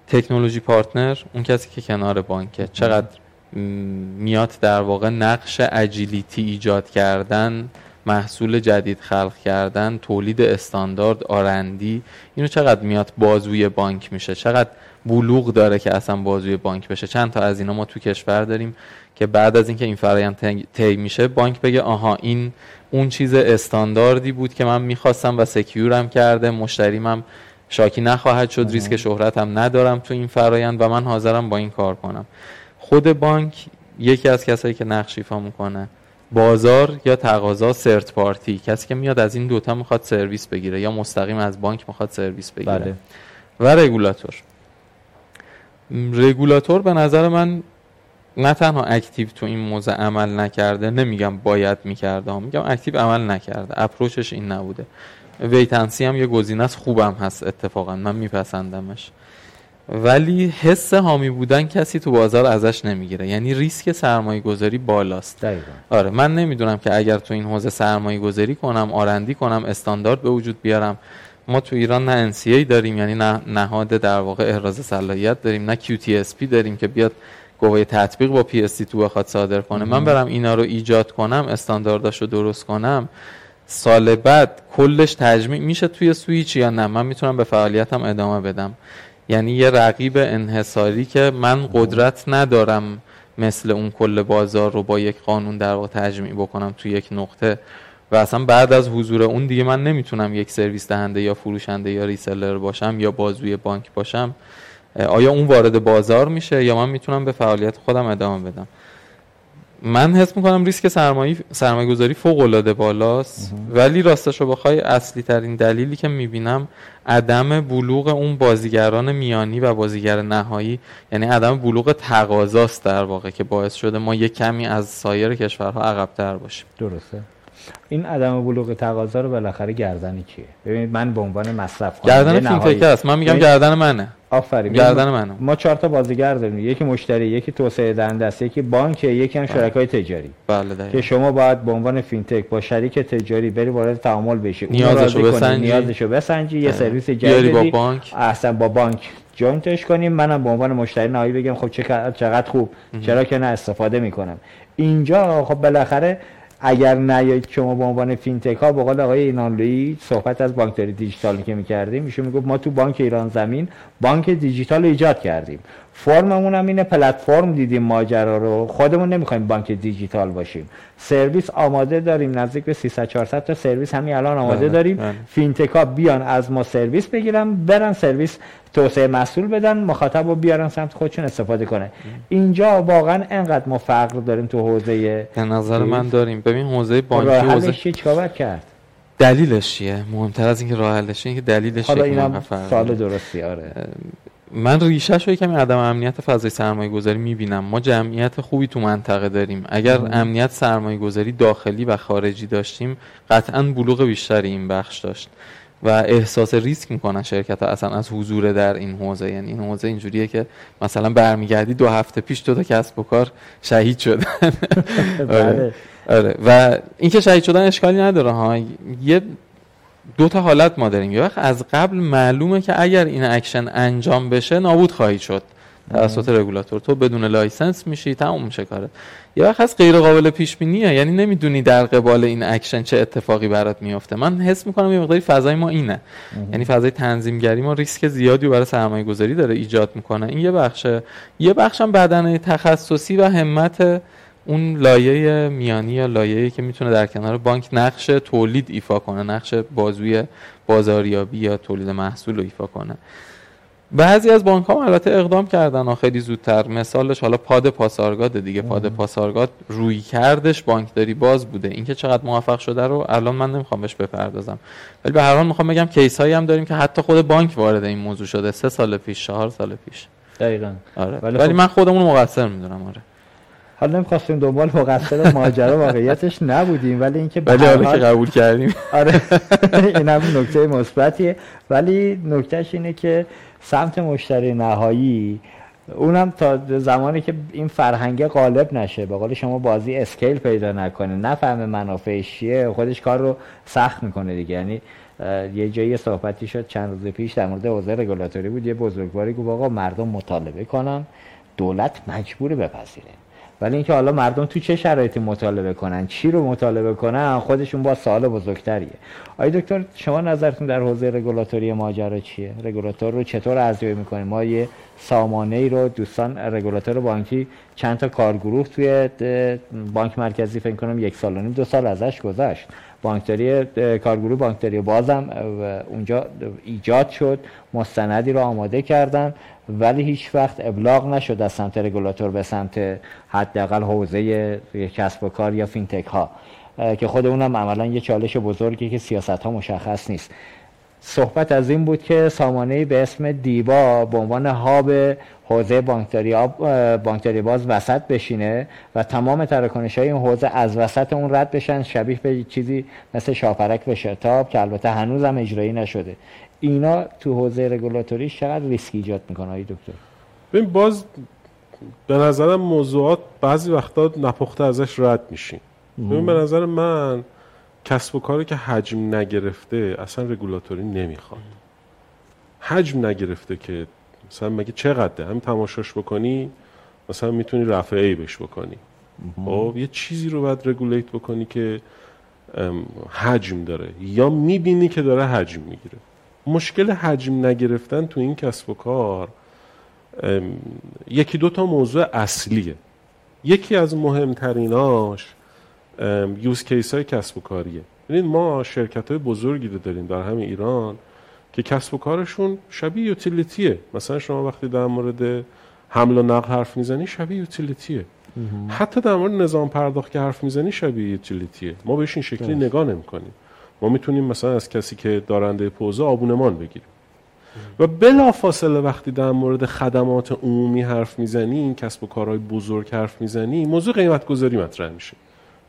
تکنولوژی پارتنر اون کسی که کنار بانکه. چقدر میاد در واقع نقش اجیلیتی ایجاد کردن محصول جدید خلق کردن تولید استاندارد آرندی اینو چقدر میاد بازوی بانک میشه؟ چقدر بلوغ داره که اصلا بازوی بانک بشه؟ چند تا از اینا ما تو کشور داریم که بعد از اینکه این فرایند طی میشه بانک بگه آها این اون چیز استانداردی بود که من می‌خواستم و سکیورم کرده مشتریم هم شاکی نخواهد شد ریسک شهرتم ندارم تو این فرایند و من حاضرم با این کار کنم. خود بانک یکی از کسایی که نقش ایفا می‌کنه بازار یا تقاضا third party کسی که میاد از این دوتا می‌خواد سرویس بگیره یا مستقیم از بانک می‌خواد سرویس بگیره. بله. و رگولاتور. رگولاتور به نظر من نه تنها active تو این موضع عمل نکرده نمیگم باید می‌کرده میگم active عمل نکرده approach ش این نبوده. wait and see هم یه گزینه است خوبم هست اتفاقا من میپسندمش. ولی حس حامی بودن کسی تو بازار ازش نمی‌گیره. یعنی ریسک سرمایه گذاری بالاست. دقیقا. آره من نمی‌دونم که اگر تو این حوزه سرمایه گذاری کنم آرندی کنم استاندارد به وجود بیارم. ما تو ایران نه NCA داریم یعنی نه نهاد در واقع احراز صلاحیت داریم نه QTSP داریم که بیاد گواهی تطبیق با PSD2 بخواد صادر کنه. من برم اینا رو ایجاد کنم استاندارداشو درست کنم سال بعد کلش تجمیع میشه توی سویچ یا نه؟ من می‌تونم به فعالیتم ادامه بدم. یعنی یه رقیب انحصاری که من قدرت ندارم مثل اون کل بازار رو با یک قانون در واقع تجمیع بکنم تو یک نقطه. و اصلا بعد از حضور اون دیگه من نمی‌تونم یک سرویس دهنده یا فروشنده یا ریسلر باشم یا بازوی بانک باشم. آیا اون وارد بازار میشه یا من می‌تونم به فعالیت خودم ادامه بدم؟ من حس می‌کنم ریسک سرمایه سرمایه گذاری فوق العاده بالاست ولی راستش رو بخوای اصلی ترین دلیلی که می‌بینم عدم بلوغ اون بازیگران میانی و بازیگر نهایی یعنی عدم بلوغ تقاضاست در واقع که باعث شده ما یک کمی از سایر کشورها عقبتر باشیم. درسته. این عدم بلوغ تقاضا رو بالاخره گردن کیه؟ ببینید من به عنوان مصرف گردن fintech است. من میگم گردن منه. آفرین. گردن منه ما چهار تا بازیگر داریم. یکی مشتری یکی توسعه دهنده است یکی بانک یکی هم شرکای تجاری. بله دقیقا. که شما باید به عنوان fintech با شریک تجاری بری وارد تعامل بشی. نیازشو بسنجی. نیازشو بسنجی یه سرویس جدیدی. با بانک. اصلا با بانک joint ش کنیم. منم به عنوان مشتری نهایی بگم خب چقدر خوب. چرا که نه استفاده می‌کنم. اینجا خب بالاخره اگر نیایید شما به عنوان fintech ها به قول آقای اینانلوی صحبت از بانکداری دیجیتال که می‌کردیم ایشون می‌گفت ما تو بانک ایران زمین بانک دیجیتال ایجاد کردیم. فرممون هم اینه پلتفرم دیدیم ماجرا رو خودمون نمی‌خوایم بانک دیجیتال باشیم سرویس آماده داریم نزدیک به 300 400 تا سرویس همین الان آماده بله، داریم بله. fintech ا بیان از ما سرویس بگیرن برن سرویس توسعه محصول بدن مخاطب رو بیارن سمت خودشون استفاده کنه اینجا واقعا انقدر ما فقر داریم تو حوزه به نظر من؟ داریم ببین حوزه بانکی حوزه؟ چیکار کرد دلیلش چیه مهمتر از اینکه راه حلش اینه که دلیلش حالا اینم سال. درستی آره من ریشهش رو کمی عدم امنیت فضای سرمایه گذاری می‌بینم. ما جمعیت خوبی تو منطقه داریم. اگر امنیت سرمایه گذاری داخلی و خارجی داشتیم قطعا بلوغ بیشتری این بخش داشت. و احساس ریسک می‌کنن شرکت ها اصلا از حضور در این حوزه. یعنی این حوزه اینجوریه که مثلا برمیگردی دو هفته پیش دو تا کسب و کار شهید شدن. <laughs> بله. آره. آره. و اینکه شهید شدن اشکالی نداره ها. یه دو تا حالت ما داریم. یه وقت از قبل معلومه که اگر این اکشن انجام بشه نابود خواهی شد. توسط رگولاتور. تو بدون license میشی تموم میشه کاره. یه وقت از غیر قابل پیش بینیه یعنی نمی‌دونی در قبال این اکشن چه اتفاقی برات میفته من حس می‌کنم یه مقداری فضای ما اینه. یعنی فضای تنظیمگری ما ریسک زیادی برای سرمایه گذاری داره ایجاد می‌کنه. این یه بخشه. یه بخشم بدنه تخصصی و همت اون لایه میانی یا لایه‌ای که می‌تونه در کنار بانک نقش تولید ایفا کنه نقش بازوی بازاریابی یا تولید محصول رو ایفا کنه. بعضی از بانک ها البته اقدام کردن و خیلی زودتر. مثالش حالا پاد پاسارگاد دیگه. پاد پاسارگاد روی کردش بانکداری باز بوده. اینکه چقدر موفق شده رو الان من نمی‌خوام بهش بپردازم. ولی به هر حال می‌خوام بگم کیس هایی هم داریم که حتی خود بانک وارد این موضوع شده. سه سال پیش چهار سال پیش. دقیقا. آره. ولی ولی, خب- من خودمون مقصر می‌دونم آره. حالا نمی‌خواستیم دنبال مقصر ماجرا واقعیتش نبودیم ولی اینکه ولی حالا که قبول کردیم. آره این هم نکته مثبتیه. ولی نکتهش اینه که سمت مشتری نهایی اونم تا زمانی که این فرهنگ غالب نشه به قول شما بازی اسکیل پیدا نکنه. نفهمه منافعش چیه خودش کار رو سخت می‌کنه دیگه. یعنی یه جایی صحبتی شد چند روز پیش در مورد حوزه رگولاتوری بود. یه بزرگواری گفت آقا مردم مطالبه کنن دولت مجبور بپذیره ولی اینکه حالا مردم تو چه شرایطی مطالبه کنن چی رو مطالبه کنن خودشون با سوال بزرگتریه. آقای دکتر شما نظرتون در حوزه رگولاتوری ماجرا چیه؟ رگولاتور رو چطور ارزیابی می‌کنیم ما یه سامانه ای رو دوستان رگولاتور بانکی چند تا کارگروه توی بانک مرکزی فکر کنم یک سال و نیم دو سال ازش گذشت. بانکداری کارگروه بانکداری بازم اونجا ایجاد شد مستندی رو آماده کردن. ولی هیچ وقت ابلاغ نشد از سمت رگولاتور به سمت حداقل حوزه کسب و کار یا فینتک ها که خود اونم عملا یه چالش بزرگی که سیاست ها مشخص نیست. صحبت از این بود که سامانه به اسم دیبا به عنوان هاب حوزه بانکداری بانکداری باز وسط بشینه و تمام تراکنش های این حوزه از وسط اون رد بشن شبیه به چیزی مثل شاپرک به شتاب که البته هنوز هم اجرایی نشده. اینا تو حوزه رگولاتوری چقدر ریسک ایجاد می‌کنه آقای دکتر؟ ببین باز به نظرم موضوعات بعضی وقتا نپخته ازش رد میشیم ببین به نظر من کسب و کاری که حجم نگرفته اصلا رگولاتوری نمی‌خواد. حجم نگرفته که مثلا مگه چقدره؟ همین تماشاش بکنی مثلا می‌تونی رفع عیبش بکنی. خب یه چیزی رو باید رگولیت بکنی که حجم داره. یا می‌بینی که داره حجم می‌گیره. مشکل حجم نگرفتن تو این کسب و کار یکی دو تا موضوع اصلیه. یکی از مهمتریناش یوز کیس های کسب و کاریه. ببینید ما شرکت های بزرگی رو داریم در همین ایران که کسب و کارشون شبیه یوتیلیتیه. مثلا شما وقتی در مورد حمل و نقل حرف می‌زنی شبیه یوتیلیتیه. حتی در مورد نظام پرداخت که حرف می‌زنی شبیه یوتیلیتیه. ما بهش این شکلی نگاه نمی‌کنیم. ما می‌تونیم مثلا از کسی که دارنده پوزه آبونمان بگیریم. و بلا فاصله وقتی در مورد خدمات عمومی حرف می‌زنی این کسب و کارهای بزرگ حرف می‌زنی موضوع قیمت گذاری مطرح میشه.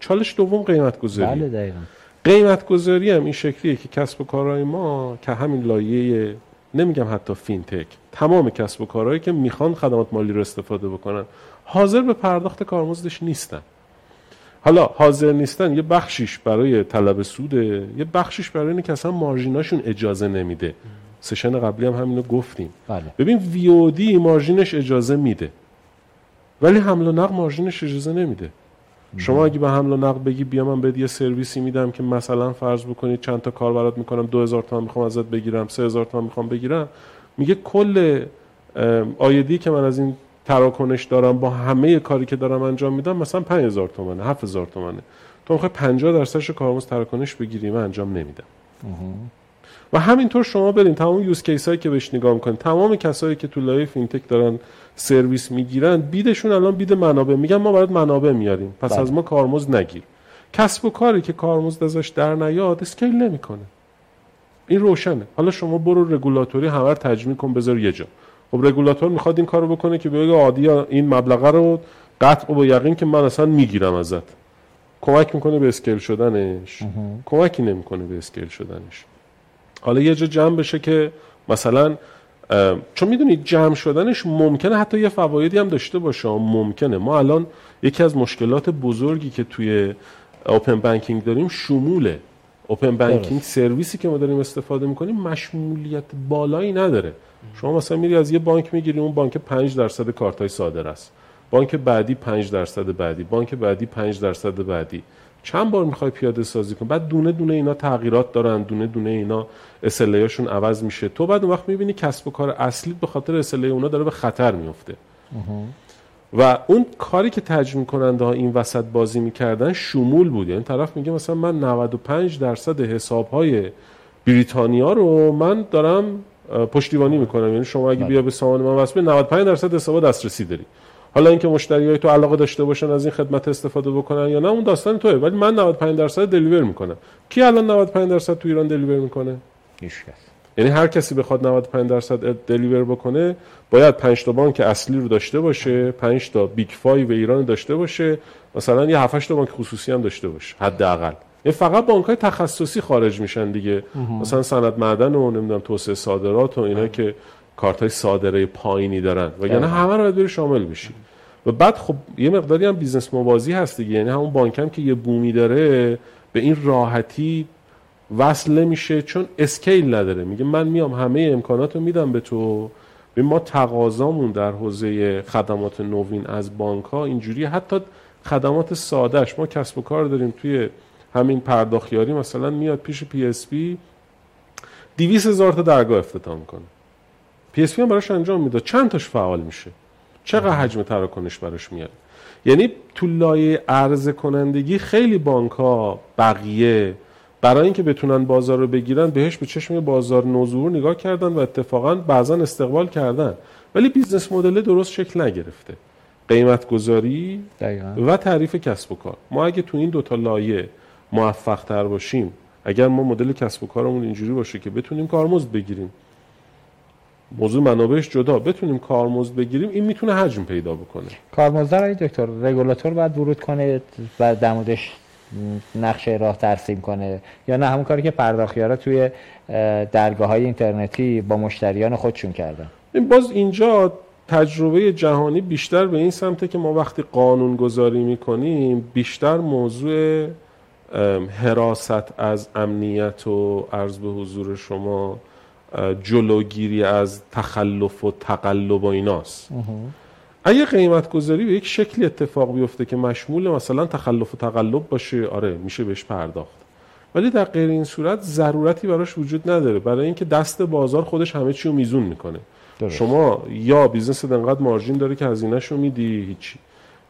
چالش دوم قیمت گذاری بله دقیقا. قیمت گذاری هم این شکلیه که کسب و کارهای ما که همین لایه نمیگم حتی فینتک تمام کسب و کارهایی که می‌خوان خدمات مالی رو استفاده بکنن حاضر به پرداخت کارمزدش نیستن. حالا حاضر نیستن یه بخشیش برای طلب سوده یه بخشیش برای اینه که اصلا مارژیناشون اجازه نمیده. سشن قبلی هم همینو گفتیم. بله. ببین ویودی مارژینش اجازه میده. ولی حمل و نقل margin ش اجازه نمیده. شما اگه به حمل و نقل بگی بیا من بهت یه سرویسی میدم که مثلا فرض بکنید چند تا کار برات می‌کنم 2000 تومن می‌خوام ازت بگیرم 3000 تومن می‌خوام بگیرم. میگه کل عایدی که من از این تراکنش دارم با همه کاری که دارم انجام میدم مثلا 5000 تومنه 7000 تومنه. تو می‌خوای 50 درصدش کارمزد تراکنش بگیری من انجام نمیدم. و همینطور شما برین تمام use case هایی که بهش نگاه می‌کنین تمام کسایی که تو لایه fintech دارن سرویس می‌گیرن bid شون الان bid منابع. میگن ما برات منابع میاریم. پس بله. از ما کارمزد نگیر. کسب و کاری که کارمزد ازش در نیاد scale نمی‌کنه. این روشنه. حالا شما برو رگولاتوری همه رو تجمیع کن بذار یه جا. خب رگولاتور می‌خواد این کارو بکنه که بگه عادی این مبلغه رو قطع به یقین که من اصلا می‌گیرم ازت. کمک می‌کنه به scale شدنش. کمکی نمی‌کنه به scale شدنش. حالا یه جا جمع بشه که مثلا چون می‌دونید جمع شدنش ممکنه حتی یه فوایدی هم داشته باشه. ممکنه. ما الان یکی از مشکلات بزرگی که توی اوپن بانکینگ داریم شموله. اوپن بانکینگ سرویسی که ما داریم استفاده می‌کنیم مشمولیت بالایی نداره. شما مثلا میری از یه بانک می‌گیری اون بانک 5 درصد کارتای صادر است. بانک بعدی 5 درصد بعدی بانک بعدی 5 درصد بعدی. چند بار می‌خوای پیاده سازی کن بعد دونه دونه اینا تغییرات دارن دونه دونه اینا SLA هاشون عوض میشه. تو بعد اون وقت می‌بینی کسب و کار اصلی به خاطر SLA اونا داره به خطر میفته و اون کاری که تجمیع کننده ها این وسط بازی می‌کردن شمول بود. یعنی طرف میگه مثلا من 95 درصد حساب های بریتانیا رو من دارم پشتیبانی می‌کنم. یعنی شما اگه بیا به سامان من وصل 95 درصد حساب دسترسی داری. حالا اینکه مشتری های تو علاقه داشته باشن از این خدمت استفاده بکنن یا نه اون داستان توه. ولی من 95 درصد دلیور می‌کنم. کی الان 95 درصد تو ایران deliver می‌کنه؟ هیچ کس. یعنی هر کسی بخواد 95 درصد deliver بکنه باید 5 تا بانک اصلی رو داشته باشه 5 تا big 5 ایران داشته باشه. مثلا یه 7 تا بانک خصوصی هم داشته باشه حداقل. فقط بانک های تخصصی خارج میشن دیگه. مثلا صنعت معدن و نمی‌دونم توسعه صادرات و اینا که کارت های صادره پایینی دارن. وگرنه همه رو باید بری شامل بشی. و بعد خب یه مقداری هم business موازی هست دیگه. یعنی همون بانک هم که یه بومی داره به این راحتی وصل نمیشه چون scale نداره. میگه من میام همه امکانات رو میدم به تو. به ما تقاضامون در حوزه خدمات نوین از بانک ها اینجوری حتی خدمات سادهش ما کسب و کار داریم توی همین پرداختیاری مثلا میاد پیش PSP 200 هزار تا درگاه افتتاح می‌کنه. PSP هم براش انجام میده. چند تاش فعال میشه؟ چقدر حجم تراکنش براش میاد؟ یعنی تو لایه عرضه کنندگی خیلی بانک ها بقیه برای اینکه بتونن بازار رو بگیرن بهش به چشم بازار نوظهور نگاه کردن و اتفاقا بعضا استقبال کردن. ولی business model درست شکل نگرفته. قیمت گذاری دقیقا. و تعریف کسب و کار. ما اگه تو این دوتا لایه موفق تر باشیم. اگر ما مدل کسب و کارمون اینجوری باشه که بتونیم کارمزد بگیریم موضوع منابعش جدا بتونیم کارمزد بگیریم این می‌تونه حجم پیدا بکنه. کارمزد رو دکتر رگولاتور باید ورود کنه و در موردش نقشه راه ترسیم کنه. یا نه همون کاری که پرداختیارا توی درگاه های اینترنتی با مشتریان خودشون کردن. این باز اینجا تجربه جهانی بیشتر به این سمته که ما وقتی قانون گذاری می‌کنیم بیشتر موضوع حراست از امنیت و عرض به حضور شما جلوگیری از تخلف و تقلب و ایناست. اگه قیمت گذاری به یک شکلی اتفاق بیفته که مشمول مثلا تخلف و تقلب باشه آره میشه بهش پرداخت. ولی در غیر این صورت ضرورتی براش وجود نداره. برای اینکه دست بازار خودش همه چی رو میزون می‌کنه. درست. شما یا business انقدر margin داره که هزینهش رو میدی هیچی.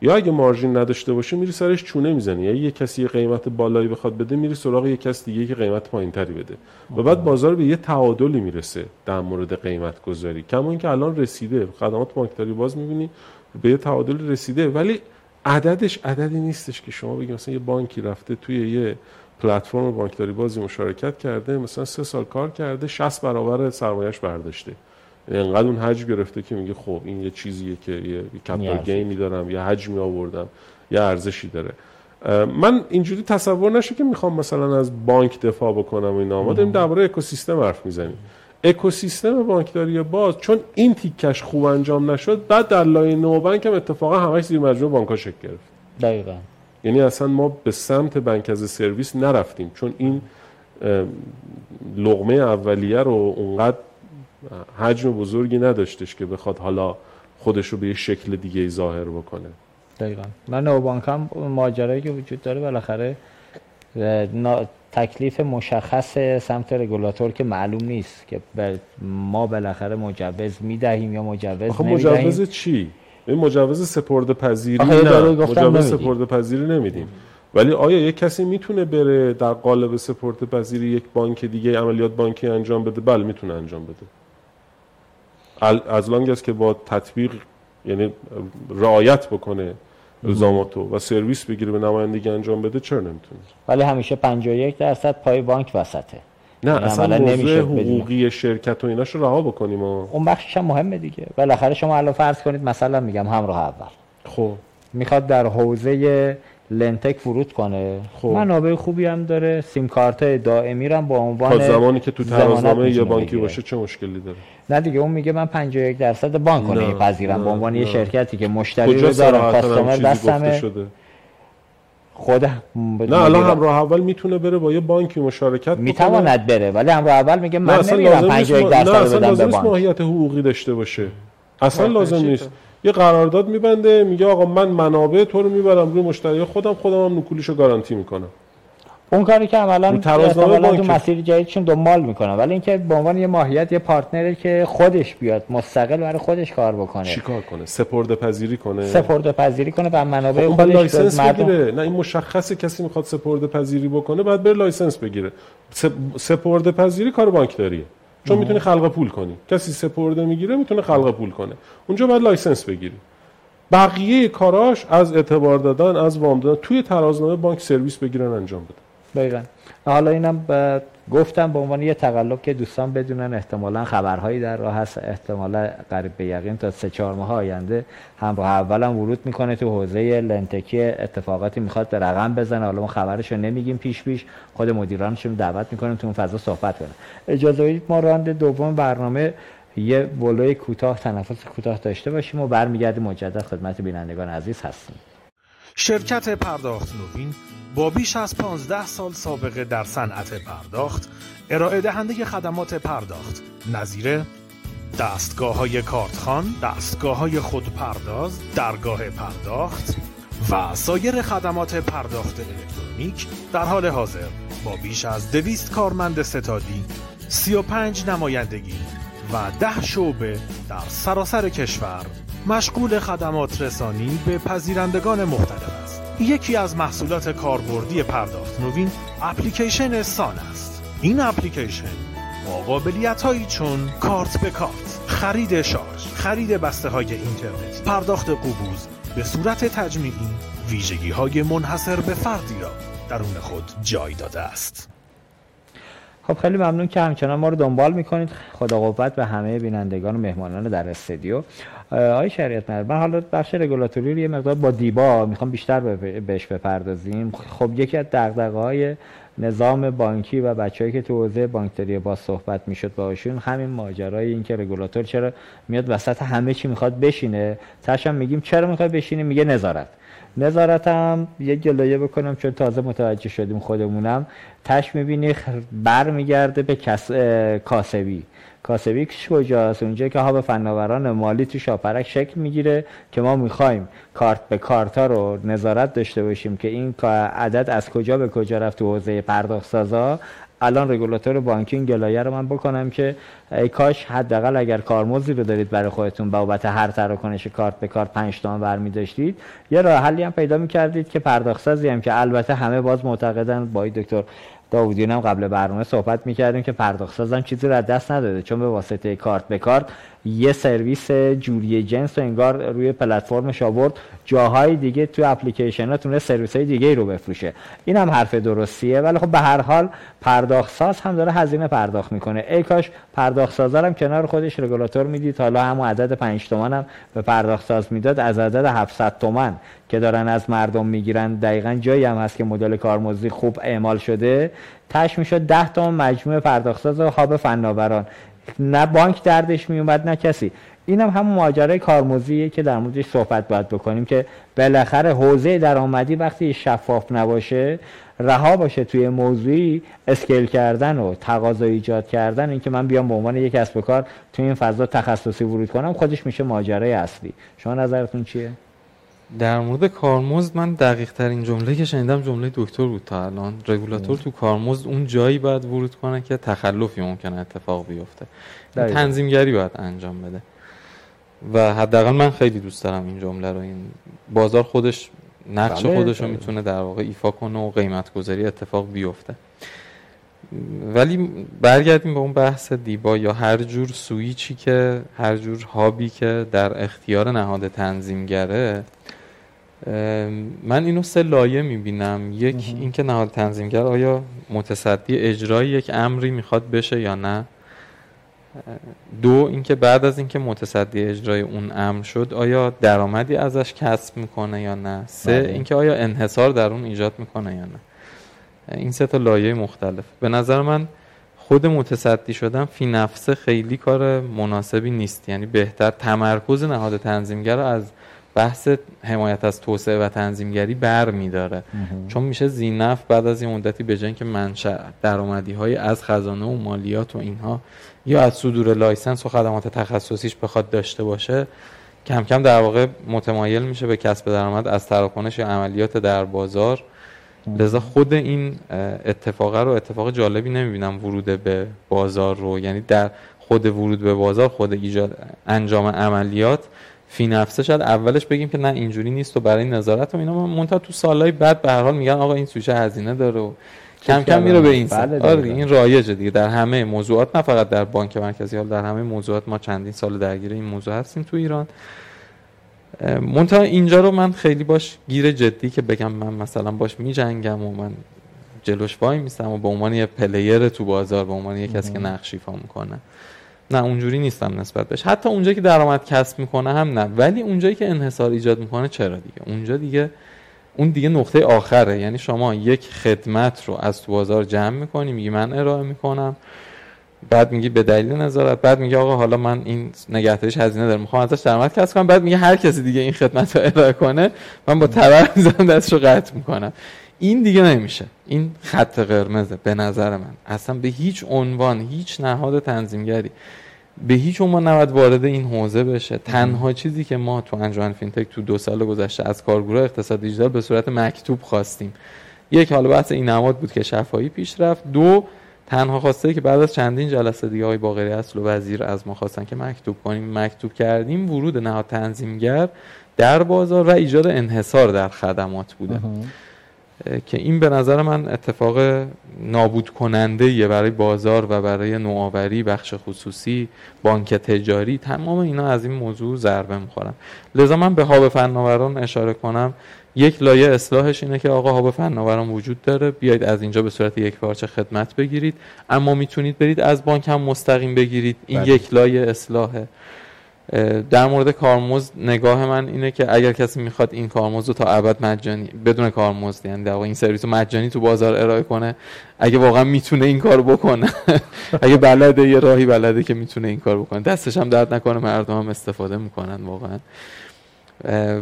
یا اگه margin نداشته باشه میری سرش چونه می‌زنی. یا یه کسی یه قیمت بالایی بخواد بده میری سراغ یه کس دیگه که قیمت پایینتری بده. و بعد بازار به یه تعادلی می‌رسه در مورد قیمت گذاری کما اینکه الان رسیده. خدمات بانکداری باز می‌بینی به یه تعادل رسیده. ولی عددش عددی نیستش که شما بگی مثلا یه بانکی رفته توی یه پلتفرم بانکداری بازی مشارکت کرده مثلا سه سال کار کرده 60 برابر سرمایهش برداشته. یعنی انقدر اون حجم گرفته که میگه خب این یه چیزیه که یه کپیتال. گینی دارم یه حجمی آوردم یه ارزشی داره. من اینجوری تصور نشه که می‌خوام مثلا از بانک دفاع بکنم و اینا. ما داریم درباره اکوسیستم حرف می‌زنیم. اکوسیستم بانکداری باز چون این تیکش خوب انجام نشد بعد در لایه نوبنک هم اتفاقا همش زیر مجموعه بانک‌ها شکل گرفت. دقیقا. یعنی اصلا ما به سمت بانک از سرویس نرفتیم. چون این لغمه اولیه رو اونقدر حجم بزرگی نداشتش که بخواد حالا خودش رو به یه شکل دیگه ای ظاهر بکنه. دقیقا. من نو بانک هم ماجرایی که وجود داره بالاخره تکلیف مشخص سمت رگولاتور که معلوم نیست که ما بالاخره مجوز می‌دهیم یا مجوز نمی‌دهیم. مجوز چی؟ این مجوز سپرده پذیری نه. مجوز سپرده پذیری نمیدیم. ولی آیا یک کسی می‌تونه بره در قالب سپرده پذیری یک بانک دیگه عملیات بانکی انجام بده؟ بله می‌تونه انجام بده. از لانگ است که با تطبیق یعنی رعایت بکنه الزاماتو و سرویس بگیره به نمایندگی انجام بده چرا نمی‌تونه؟ ولی همیشه 51 درصد پای بانک وسطه. نه یعنی اصلا موضوع حقوقی شرکت و ایناشو رها بکنیم و... اون بخشش هم مهمه دیگه. بالاخره شما الان فرض کنید مثلا میگم همراه اول. خب. می‌خواد در حوزه لنتک ورود کنه. خب. منابع خوبی هم داره. سیم کارت دائمی رو با عنوان تا زمانی که تو ترازنامه یا بانکی باشه چه مشکلی داره؟ نه دیگه اون میگه من 51 درصد بانک رو پذیرم به عنوان یه شرکتی که مشتری رو دارم کاستمر دستمه. شده؟ خود نه الان همراه اول می‌تونه بره با یه بانکی مشارکت می‌تواند بره ولی همراه اول میگه من نمیرم 51 درصد بدم به بانک. ماهیت حقوقی داشته باشه. اصلا لازم نیست. یه قرارداد میبنده میگه آقا من منابع تو رو می‌برم روی مشتری خودم خودم هم نکولیشو گارانتی می‌کنم. اون کاری که عملا احتمالا تو مسیر جدیدشون دنبال می‌کنه ولی اینکه به عنوان یه ماهیت یه پارتنری که خودش بیاد مستقل برای خودش کار بکنه. چیکار کنه؟ سپرده پذیری کنه؟ سپرده پذیری کنه و منابع خب خودش license بگیره. نه این مشخصه کسی می‌خواد سپرده پذیری بکنه بعد بره license بگیره. سپرده پذیری کار بانکداریه. چون می‌تونی خلق پول کنی. کسی سپرده می‌گیره می‌تونه خلق پول کنه. اونجا باید license بگیری. بقیه کاراش از اعتبار دادن از وام دادن توی ترازنامه بانک سرویس بگیرن انجام بده دقیقا. حالا اینم گفتم به عنوان یه تقلب که دوستان بدونن احتمالا خبرهایی در راه هست. احتمالا قریب به یقین تا سه چهار ماه آینده همراه اولم ورود می‌کنه تو حوزه لنتکی اتفاقاتی می‌خواد به رقم بزنه. حالا ما خبرش رو نمیگیم پیش پیش. خود مدیرانش دعوت می‌کنیم تو اون فضا صحبت کنه. اجازه بدید ما راند دوم برنامه یه بلوی کوتاه تنفس کوتاه داشته باشیم و برمیگردیم مجدد خدمت بینندگان عزیز هستیم. شرکت پرداخت نوین با بیش از 15 سال سابقه در صنعت پرداخت ارائه دهنده خدمات پرداخت. نظیر دستگاه های کارتخان، دستگاه های خودپرداز، درگاه پرداخت و سایر خدمات پرداخت الکترونیک. در حال حاضر با بیش از دویست کارمند ستادی، 35 نمایندگی و ده شعبه در سراسر کشور مشغول خدمات رسانی به پذیرندگان مختلف است. یکی از محصولات کاربردی پرداخت نوین اپلیکیشن سان است. این اپلیکیشن با قابلیت هایی چون کارت به کارت، خرید شارژ، خرید بسته های اینترنت، پرداخت قبوز به صورت تجمیعی ویژگی های منحصر به فردی را درون خود جای داده است. خب خیلی ممنون که همچنان ما رو دنبال می‌کنید خدا قوت به همه بینندگان و مهمانان در استودیو آقای شریعت من حالا بخش رگولاتوری رو یه مقدار با دیبا می‌خوام بیشتر بهش بپردازیم. خب یکی از دغدغه های نظام بانکی و بچههایی که تو حوزه بانکداری با صحبت می‌شد باشون همین ماجرای این که رگولاتور چرا میاد وسط همه چی می‌خواد بشینه. تاشم میگیم چرا می‌خواد بشینه؟ میگه نظارت. نظارتم یه گلایه بکنم چون تازه متوجه شدیم خودمونم. تش می‌بینی بر میگرده به کس... کاسبی. کاسبی کجاست؟ اونجا که ها به فناوران مالی تو شاپرک شکل می‌گیره که ما می‌خوایم کارت به کارت ها رو نظارت داشته باشیم که این عدد از کجا به کجا رفت تو حوزه پرداخت سازا. الان رگولاتور بانکی این گلایه رو من بکنم که ای کاش حداقل اگر کارمزدی رو دارید برای خودتون بابت هر تراکنش کارت به کارت 5 تومن برمی داشتید یه راه حلی هم پیدا می‌کردید که پرداخت سازی هم که البته همه باز معتقدن با دکتر داودیان هم قبل برنامه صحبت می‌کردیم که پرداخت سازم چیزی رو از دست نداده چون به واسطه کارت به کارت یه سرویس جوری جنس و انگار روی پلتفرمش آورد جاهای دیگه تو اپلیکیشن ها تونه سرویس های دیگه رو بفروشه. این هم حرف درستیه ولی خب به هر حال پرداخت ساز هم داره هزینه پرداخت می‌کنه. ای کاش پرداخت ساز هم کنار خودش رگولاتور می‌دید. حالا همون عدد 5 تومن هم به پرداخت ساز می‌داد. از عدد 700 تومن که دارن از مردم می‌گیرن دقیقا جایی هم هست که مدل کارمزدی خوب اعمال شده. تش می‌شد 10 تومن مجموعه پرداخت ساز و هاب فناوران. نه بانک دردش میومد نه کسی. اینم هم همون ماجرای کارمزدیه که در موردش صحبت باید بکنیم که بالاخره حوزه درآمدی وقتی شفاف نباشه رها باشه توی موضوعی اسکیل کردن و تقاضا ایجاد کردن. اینکه من بیام به عنوان یک کسب و کار توی این فضا تخصصی ورود کنم خودش میشه ماجرای اصلی. شما نظرتون چیه؟ در مورد کارمزد من دقیق ترین جمله که شنیدم جمله دکتر بود تا الان. رگولاتور تو کارمزد اون جایی باید ورود کنه که تخلفی ممکنه اتفاق بیفته. تنظیمگری باید انجام بده. و حداقل من خیلی دوست دارم این جمله رو. این بازار خودش نقش بله، خودش رو بله. می‌تونه در واقع ایفا کنه و قیمت گذاری اتفاق بیفته. ولی برگردیم به اون بحث دیبا یا هر جور سویچی که هر جور هابی که در اختیار نهاد تنظیمگره من اینو سه لایه می‌بینم. یک اینکه نهاد تنظیمگر آیا متصدی اجرای یک امری می‌خواد بشه یا نه؟ دو اینکه بعد از اینکه متصدی اجرای اون امر شد آیا درآمدی ازش کسب می‌کنه یا نه؟ سه بله. اینکه آیا انحصار در اون ایجاد می‌کنه یا نه؟ این سه تا لایه مختلف. به نظر من خود متصدی شدن فی نفسه خیلی کار مناسبی نیست. یعنی بهتر تمرکز نهاد تنظیمگر رو از بحث حمایت از توسعه و تنظیمگری بر میداره. چون میشه ذینفع بعد از این مدتی به که منشأ درآمدی های از خزانه و مالیات و اینها یا از صدور license و خدمات تخصصیش بخواد داشته باشه کم کم در واقع متمایل میشه به کسب درآمد از تراکنش یا عملیات در بازار. لذا خود این اتفاق رو اتفاق جالبی نمی‌بینم ورود به بازار رو. یعنی در خود ورود به بازار خود ایجاد انجام عملیات فی نفسه شاید اولش بگیم که نه اینجوری نیست و برای نظارت و اینا. منتها تو سالهای بعد به هر حال میگن آقا این سوشه هزینه داره و کم کم میره به این بله آره این رایجه دیگه. در همه موضوعات نه فقط در بانک مرکزی حال در همه موضوعات ما چندین سال درگیر این موضوع هستیم تو ایران. منتها اینجا رو من خیلی باش گیر جدی که بگم من مثلا باش میجنگم و من جلوش وای میستم و به عنوان یه player تو بازار به عنوان یه کسی که نقش ایفا می‌کنه. نه اونجوری نیستم نسبت بهش. حتی اونجایی که درآمد کسب می‌کنه هم نه. ولی اونجایی که انحصار ایجاد می‌کنه چرا دیگه؟ اونجا دیگه اون دیگه نقطه آخره. یعنی شما یک خدمت رو از تو بازار جمع می‌کنی میگی من ارائه می‌کنم. بعد میگی به دلیل نظارت. بعد میگه آقا حالا من این نگهداریش هزینه دارم. می‌خوام ازش درآمد کسب کنم. بعد میگه هر کسی دیگه این خدمت رو ارائه کنه من با تبر می‌زنم دستشو قطع می‌کنم. این دیگه نمیشه. این خط قرمزه به نظر من. اصلا به هیچ عنوان هیچ نهاد تنظیمگری. به هیچ عنوان نباید وارد این حوزه بشه. تنها چیزی که ما تو انجمن فینتک تو دو سال گذشته از کارگروه اقتصاد دیجیتال به صورت مکتوب خواستیم. یک حال بحث این نماد بود که شفایی پیش رفت. دو تنها خواسته که بعد از چندین جلسه دیگه های باقری اصل و وزیر از ما خواستن که مکتوب کنیم مکتوب کردیم ورود نهاد تنظیمگر در بازار و ایجاد انحصار در خدمات بوده. که این به نظر من اتفاق نابود کننده برای بازار و برای نوآوری بخش خصوصی بانک تجاری تمام اینا از این موضوع ضربه می‌خورن. لذا من به هاب فناوران اشاره کنم. یک لایه اصلاحش اینه که آقا هاب فناوران وجود داره بیاید از اینجا به صورت یک پارچه خدمت بگیرید. اما می‌تونید برید از بانک هم مستقیم بگیرید. این بله. یک لایه اصلاحه. در مورد کارمزد نگاه من اینه که اگر کسی می‌خواد این کارمزد رو تا ابد مجانی بدون کارمزد یعنی در این سرویس رو مجانی تو بازار ارائه کنه اگه واقعا می‌تونه این کار بکنه <laughs> اگه بلده یه راهی بلده که می‌تونه این کار بکنه. دستش هم درد نکنه مردم هم استفاده می‌کنن واقعا.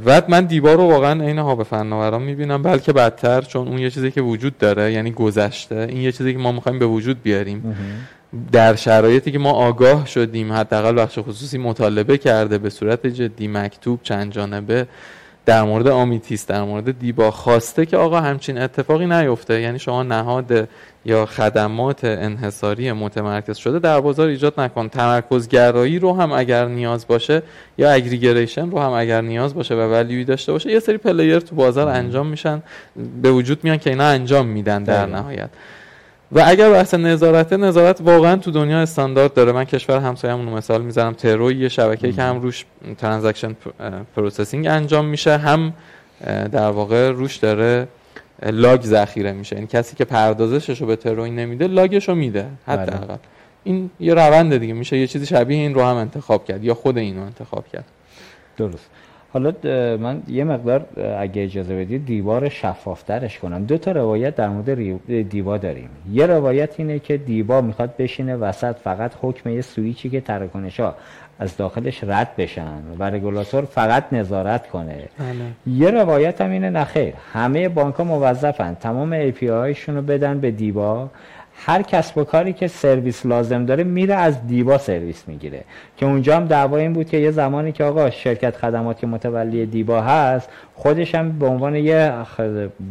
و من دیبا رو واقعا عین ها به فناوران می‌بینم بلکه بدتر چون اون یه چیزی که وجود داره یعنی گذشته این یه چیزی که ما می‌خوایم به وجود بیاریم. در شرایطی که ما آگاه شدیم حداقل بخش خصوصی مطالبه کرده به صورت جدی مکتوب چند جانبه در مورد آمیتیس در مورد دیبا خواسته که آقا همچین اتفاقی نیفته. یعنی شما نهاد یا خدمات انحصاری متمرکز شده در بازار ایجاد نکن. تمرکزگرایی رو هم اگر نیاز باشه یا aggregation رو هم اگر نیاز باشه و ولیوی داشته باشه یه سری player تو بازار انجام میشن. به وجود میان که اینا انجام میدن در نهایت. و اگر بحث نظارت نظارت واقعا تو دنیا استاندارد داره. من کشور همسایه‌مون رو مثال می‌زنم through یه شبکه که هم روش transaction processing انجام میشه هم در واقع روش داره لاگ ذخیره میشه. این کسی که پردازشش رو به تروین نمیده لاگش رو میده حداقل. بله. این یه روند دیگه. میشه یه چیزی شبیه این رو هم انتخاب کرد یا خود اینو انتخاب کرد. درست. حالا من یه مقدار اگه اجازه بدید دیوار شفافترش کنم. دو تا روایت در مورد دیوا داریم. یه روایت اینه که دیوا می‌خواد بشینه وسط فقط حکم یه سویچی که تراکنش ها از داخلش رد بشن و رگولاتور فقط نظارت کنه. بله. یه روایت هم اینه نخیر همه بانک ها موظفن. تمام API هایشون رو بدن به دیوا. هر کسب و کاری که سرویس لازم داره میره از دیبا سرویس می‌گیره. که اونجا هم دعوا این بود که یه زمانی که آقا شرکت خدمات که متولی دیبا هست خودش هم به عنوان یه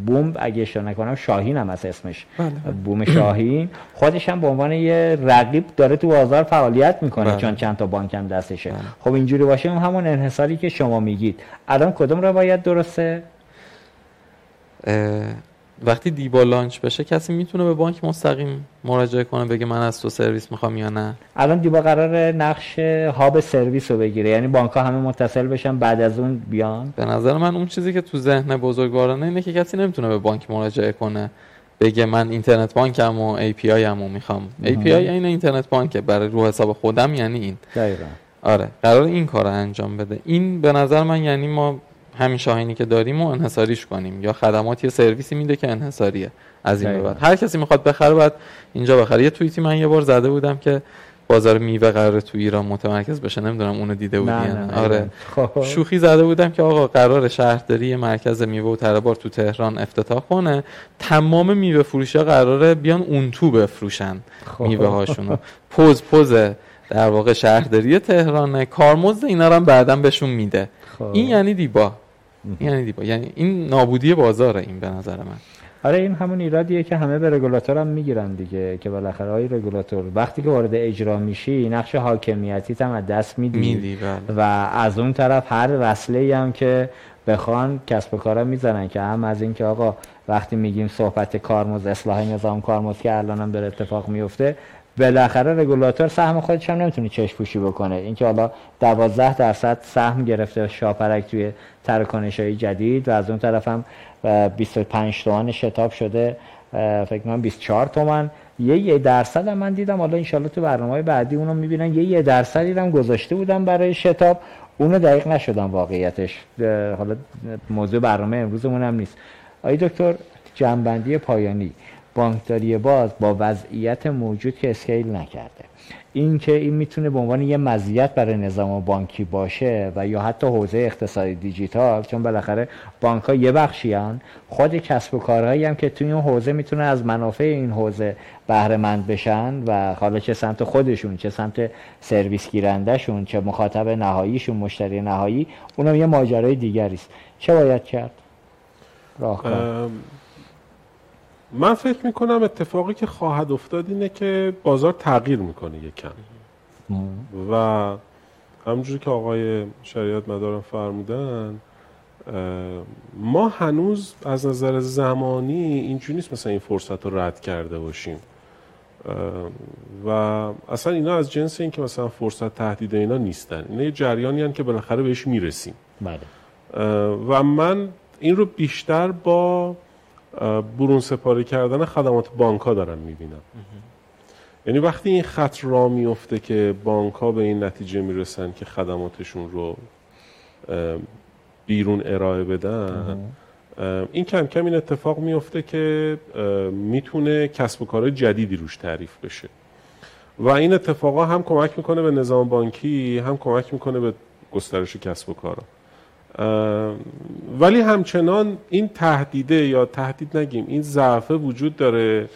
بوم اگه اشتباه نکنم شاهین هم از اسمش. بله. بوم شاهین. خودش هم به عنوان یه رقیب داره تو بازار فعالیت می‌کنه بله. چون چند تا بانک هم دستشه. خب اینجوری باشه اون همون انحصاری که شما میگید. الان کدوم روایت درسته؟ اه، وقتی دیبا لانچ بشه کسی می‌تونه به بانک مستقیم مراجعه کنه بگه من از تو سرویس می‌خوام یا نه؟ الان دیبا قرار نقش هاب سرویس رو بگیره. یعنی بانک ها همه متصل بشن بعد از اون بیان. به نظر من اون چیزی که تو ذهن بزرگوارانه اینه که کسی نمی‌تونه به بانک مراجعه کنه. بگه من اینترنت بانکم و API همو می‌خوام. API این اینترنت بانکه برای رو حساب خودم یعنی این. دقیقا. آره قرار این کار رو انجام بده. این به نظر من یعنی ما همین شاهینی که داریم و انحصاریش کنیم. یا خدمات یه سرویسی میده که انحصاریه. از این. بعد. هر کسی می‌خواد بخره باید اینجا بخره. یه توییتی من یه بار زده بودم که بازار میوه قرار تو ایران متمرکز بشه. نمی‌دونم اونو دیده بودی نه یا نه نه. نه. آره. خب. شوخی زده بودم که آقا قرار شهرداری مرکز میوه و تربار تو تهران افتتاح کنه. تمام میوه فروشی ها قراره بیان اون تو بفروشن خب. میوه هاشونو پوز پوز در واقع شهرداری تهرانه. کارمزد اینا رو هم بعدا بهشون میده. خب. این یعنی دیبا. یعنی دیبا یعنی این نابودی بازاره این به نظر من. آره این همون ایرادیه که همه به رگولاتور هم می‌گیرن دیگه که بالاخره های رگولاتور وقتی که وارد اجرا میشی نقش حاکمیتی هم از دست میدی. میدی بله. و از اون طرف هر وصله هم که بخوان کسب و کارا می‌زنن که هم از این که آقا وقتی میگیم صحبت کارمز اصلاح نظام کارمز که الان هم داره اتفاق میفته بالاخره رگولاتور سهم خودش هم نمی‌تونه چشم پوشی بکنه. اینکه حالا 12 درصد سهم گرفته شاپرک توی تراکنش های جدید و از اون طرف هم اه، 25 تومن شتاب شده فکر کنم 24 تومن یه یه درصد هم من دیدم حالا انشالله تو برنامه های بعدی اونو می‌بینن. یه یه درصدی هم گذاشته بودم برای شتاب. اونو دقیق نشدم واقعیتش. حالا موضوع برنامه امروزمون هم نیست. آی دکتر جنبندی پایانی. بانکداری باز با وضعیت موجود که اسکیل نکرده. این که این می‌تونه به عنوان یه مزیت برای نظام بانکی باشه و یا حتی حوزه اقتصادی دیجیتال چون بالاخره بانک ها یه بخشی هن. خود کسب و کارهایی هم که توی اون حوزه می‌تونه از منافع این حوزه بهره مند بشن و حالا چه سمت خودشون چه سمت سرویس گیرندهشون چه مخاطب نهاییشون مشتری نهایی اونم یه ماجرای دیگری است. چه باید کرد؟ راهکار. من فکر می‌کنم اتفاقی که خواهد افتاد اینه که بازار تغییر می‌کنه یکم و همونجوری که آقای شریعت مدارم فرمودن ما هنوز از نظر زمانی اینجوری نیست مثلا این فرصت رو رد کرده باشیم. و اصلا اینا از جنس این که مثلا فرصت تهدید اینا نیستن. اینا یه جریانی هن که بالاخره بهش می‌رسیم. بله. و من این رو بیشتر با برون سپاری کردن خدمات بانک ها دارم می‌بینم. یعنی وقتی این خط را میفته که بانک ها به این نتیجه می‌رسن که خدماتشون رو بیرون ارائه بدن این کم کم این اتفاق میفته که می‌تونه کسب و کارهای جدیدی روش تعریف بشه. و این اتفاقا هم کمک می‌کنه به نظام بانکی هم کمک می‌کنه به گسترش کسب و کارا. ولی همچنان این تهدیده یا تهدید نگیم این ضعفه وجود داره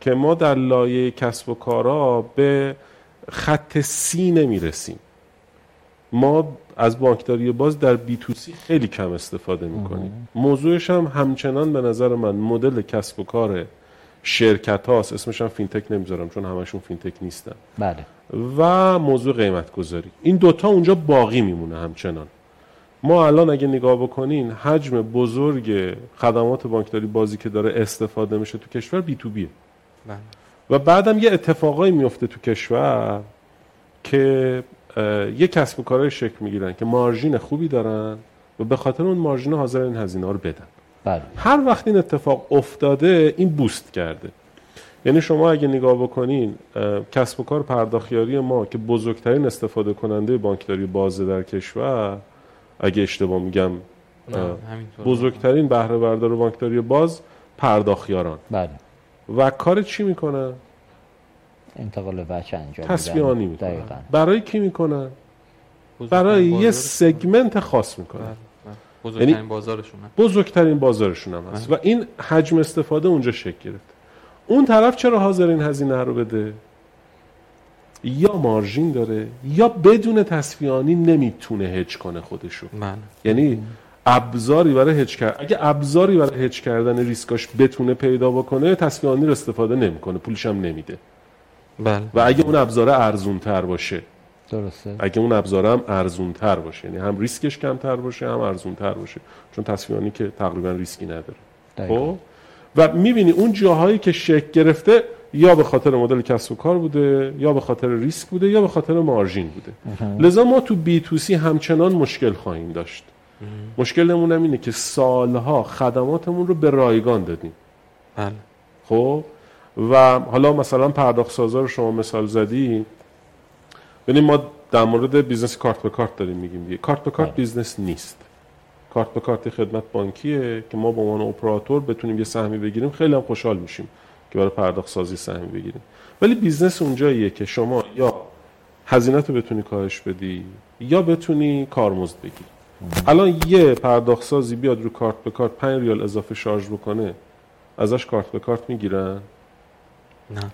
که ما در لایه کسب و کارا B2C نمی‌رسیم. ما از بانکداری باز در B2C خیلی کم استفاده می‌کنیم. موضوعش هم همچنان به نظر من مدل کسب و کار شرکت هاست. اسمش هم فینتک نمی‌ذارم چون همشون فینتک نیستن. بله. و موضوع قیمت گذاری این دوتا اونجا باقی میمونه همچنان. ما الان اگه نگاه بکنین حجم بزرگ خدمات بانکداری بازی که داره استفاده میشه تو کشور بی تو بیه. و بعدم یه اتفاقایی میفته تو کشور که یه کسب و کارهای شکل می‌گیرن که مارژین خوبی دارن و به خاطر اون مارژین حاضر این هزینه ها رو بدن. بله. هر وقت این اتفاق افتاده این بوست کرده. یعنی شما اگه نگاه بکنین کسب و کار پرداختیاری ما که بزرگترین استفاده کننده بانکداری بازه در کشور اگه اشتباه میگم. بزرگترین بهره بردار بانکداری باز پرداختیاران. بله. و کار چی می‌کنن انتقال وجه انجام. آنی می‌کنن دقیقاً. برای کی می‌کنن بزرگترین برای یه بازارشون. سگمنت خاص می‌کنن بله، بله. بزرگترین یعنی- بازارشونه. بزرگترین بازارشون هم هست. و این حجم استفاده اونجا شکل گرفت اون طرف چرا حاضر این هزینه رو بده؟ یا مارژین داره یا بدون تصفیانی نمی‌تونه هج کنه خودشو. بله. یعنی ابزاری برای هج کرد اگه ابزاری برای هج کردن ریسکاش بتونه پیدا بکنه تصفیانی رو استفاده نمی‌کنه پولش هم نمیده. بله. و اگه اون ابزار ارزون تر باشه درسته. اگه اون ابزار هم ارزون تر باشه یعنی هم ریسکش کمتر باشه هم ارزون تر باشه چون تصفیانی که تقریبا ریسکی نداره. دقیقاً. خب؟ و می‌بینی اون جاهایی که شک گرفته یا به خاطر مدل کسب و کار بوده یا به خاطر ریسک بوده یا به خاطر مارژین بوده. لذا ما تو بی تو سی همچنان مشکل خواهیم داشت. مشکلمون هم اینه که سالها خدماتمون رو به رایگان دادیم. بله. خب؟ و حالا مثلا پرداخت سازا رو شما مثال زدی. ببینیم ما در مورد business کارت به کارت داریم میگیم دیگه. کارت به کارت بله. business نیست. کارت به کارت خدمت بانکیه که ما به عنوان اپراتور بتونیم یه سهمی بگیریم. خیلی هم خوشحال میشیم. که برای پرداخت سازی سهمی بگیریم. ولی business اونجاییه که شما یا هزینه رو بتونی کاهش بدی یا بتونی کارمزد بگیری. الان یه پرداخت سازی بیاد رو کارت به کارت 5 ریال اضافه شارژ بکنه ازش کارت به کارت می‌گیرن؟ نه.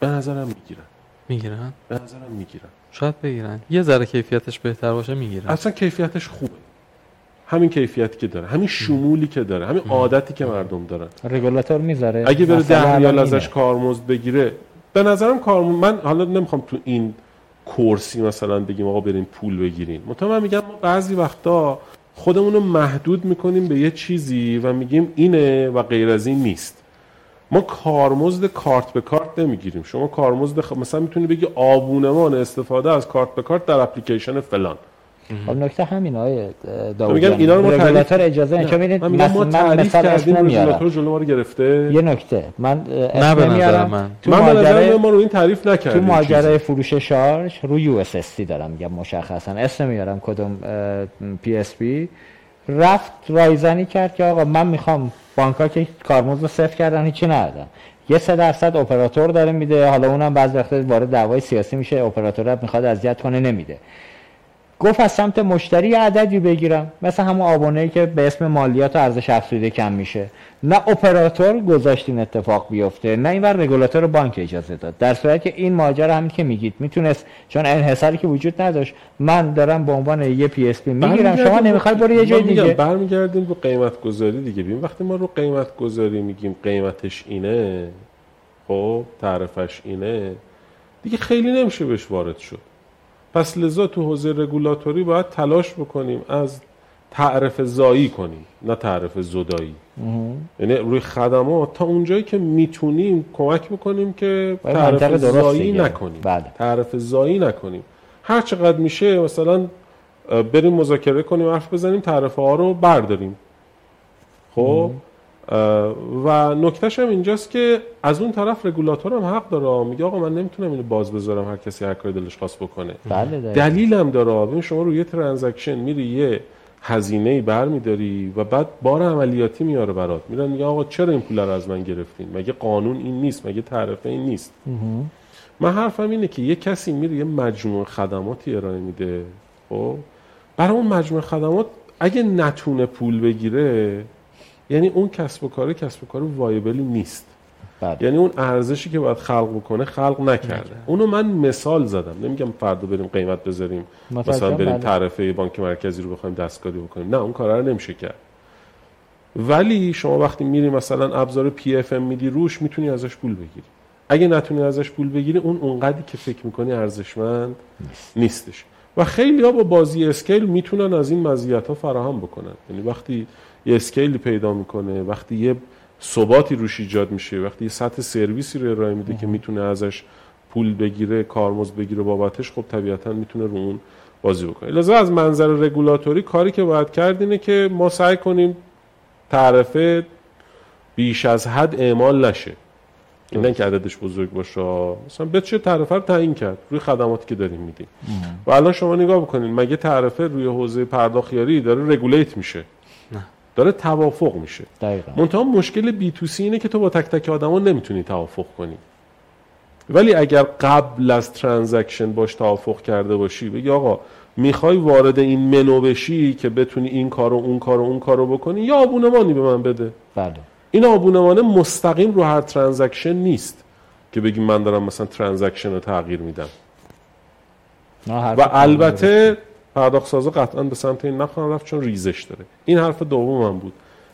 به نظرم می‌گیرن. می‌گیرن؟ به نظرم می‌گیرن. شاید بگیرن. یه ذره کیفیتش بهتر باشه می‌گیرن. اصلا کیفیتش خوبه. همین کیفیتی که داره همین شمولی که داره همین عادتی که مردم دارن. رگولاتور می‌ذاره. اگه بره ده ریال ازش. کارمزد بگیره به نظرم کارمزد من حالا نمی‌خوام تو این کورسی مثلا بگیم آقا بریم پول بگیریم مطمئن من میگم ما بعضی وقتا خودمون رو محدود می‌کنیم به یه چیزی و میگیم اینه و غیر از این نیست. ما کارمزد کارت به کارت نمی‌گیریم. شما کارمزد خ... مثلا می‌تونی بگی آبونمان استفاده از کارت به کارت در اپلیکیشن فلان. خب نکته همین آقای داوود میگم جان. اینا رو ما تعریف- اجازه نه چون ببینید من میگم ما تعریف کردیم رگولاتور جلو ما رو گرفته. یه نکته. من نه به نظر نمیارم. من. تو من به نظر ما رو این تعریف تو نکردیم ماجرای فروش شارژ رو USSD رم میگم مشخصا. اسم نمیارم کدوم PSP. رفت رایزنی کرد که آقا من می‌خوام بانک که کارمزد رو صفر کردن هیچی ندادن یه سه درصد اپراتور داره میده. حالا اونم بعضی وقتا وارد دعوای سیاسی میشه. اپراتور می‌خواد اذیت کنه نمیده. گفت از سمت مشتری عددی بگیرم. مثل همون آبونه که به اسم مالیات و ارزش افزوده کم میشه. نه اپراتور گذاشت این اتفاق بیفته نه اینور رگولاتور بانک اجازه داد. در صورتی که این ماجرا همین که میگید. می‌تونست چون انحصاری که وجود نداشت من دارم به عنوان یه PSP می‌گیرم شما نمی‌خوای برو یه جای دیگه. برمیگردیم رو قیمت گذاری دیگه. ببین وقتی ما رو قیمت گذاری میگیم قیمتش اینه خب تعرفش اینه دیگه خیلی نمیشه بهش وارد شد. پس لذا تو حوزه رگولاتوری باید تلاش بکنیم از تعرف زایی کنیم نه تعرف زدایی. یعنی روی خدمات تا اونجایی که می‌تونیم کمک بکنیم که تعرف زایی. نکنیم. بله. تعرف زایی نکنیم. هر چقدر میشه مثلا بریم مذاکره کنیم حرف بزنیم تعرفه ها رو برداریم. خب؟ و نکتهش هم اینجاست که از اون طرف رگولاتور هم حق داره میگه آقا من نمی‌تونم اینو باز بذارم هر کسی هر کاری دلش خواست بکنه. بله دقیقاً. دلیل هم داره ببین شما روی یه ترانزکشن میری یه هزینه ای برمیداری و بعد بار عملیاتی میاره برات. میرن میگه آقا چرا این پول رو از من گرفتین؟ مگه قانون این نیست؟ مگه تعرفه این نیست؟ من حرفم اینه که یه کسی میره یه مجموعه خدماتی ارائه میده خب؟ برای اون مجموعه خدمات اگه نتونه پول بگیره یعنی اون کسب و کار کسب و کار viable ی نیست. بله. یعنی اون ارزشی که باید خلق بکنه خلق نکرده. اونو من مثال زدم. نمیگم فردا بریم قیمت بذاریم. مثلا بریم بله. تعرفه بانک مرکزی رو بخوایم دستکاری بکنیم. نه اون کارا رو نمیشه کرد. ولی شما وقتی میری مثلا ابزار PFM میدی روش می‌تونی ازش پول بگیری. اگه نتونی ازش پول بگیری اون اونقدری که فکر می‌کنی ارزشمند نیستش. و خیلی ها با بازی اسکیل می‌تونن از این مزیت ها فراهم بکنن. یعنی وقتی یه اسکیلی پیدا می‌کنه وقتی یه ثباتی روش ایجاد میشه وقتی یه سطح سرویسی رو ارائه میده که می‌تونه ازش پول بگیره کارمزد بگیره بابتش خب طبیعتا می‌تونه رو اون بازی بکنه. لذا از منظر رگولاتوری کاری که باید کرد اینه که ما سعی کنیم تعرفه بیش از حد اعمال نشه. این نه که عددش بزرگ باشه مثلا به چه تعرفه رو تعیین کرد؟ روی خدماتی که داریم میدیم. و الان شما نگاه بکنین مگه تعرفه روی حوزه پرداختیاری داره رگولیت میشه؟ نه. داره توافق میشه. دقیقاً. منتها مشکل بی تو سی اینه که تو با تک تک آدما نمی‌تونی توافق کنی. ولی اگر قبل از ترانزکشن باش توافق کرده باشی بگی آقا می‌خوای وارد این منو بشی که بتونی این کارو اون کارو اون کارو بکنی یا آبونمانی به من بده؟ بله. این آبونمانه مستقیم رو هر transaction نیست که بگیم من دارم مثلا transaction رو تغییر میدم. و البته پرداخت سازا قطعا به سمت این نخواهن رفت چون ریزش داره. این حرف دوم من بود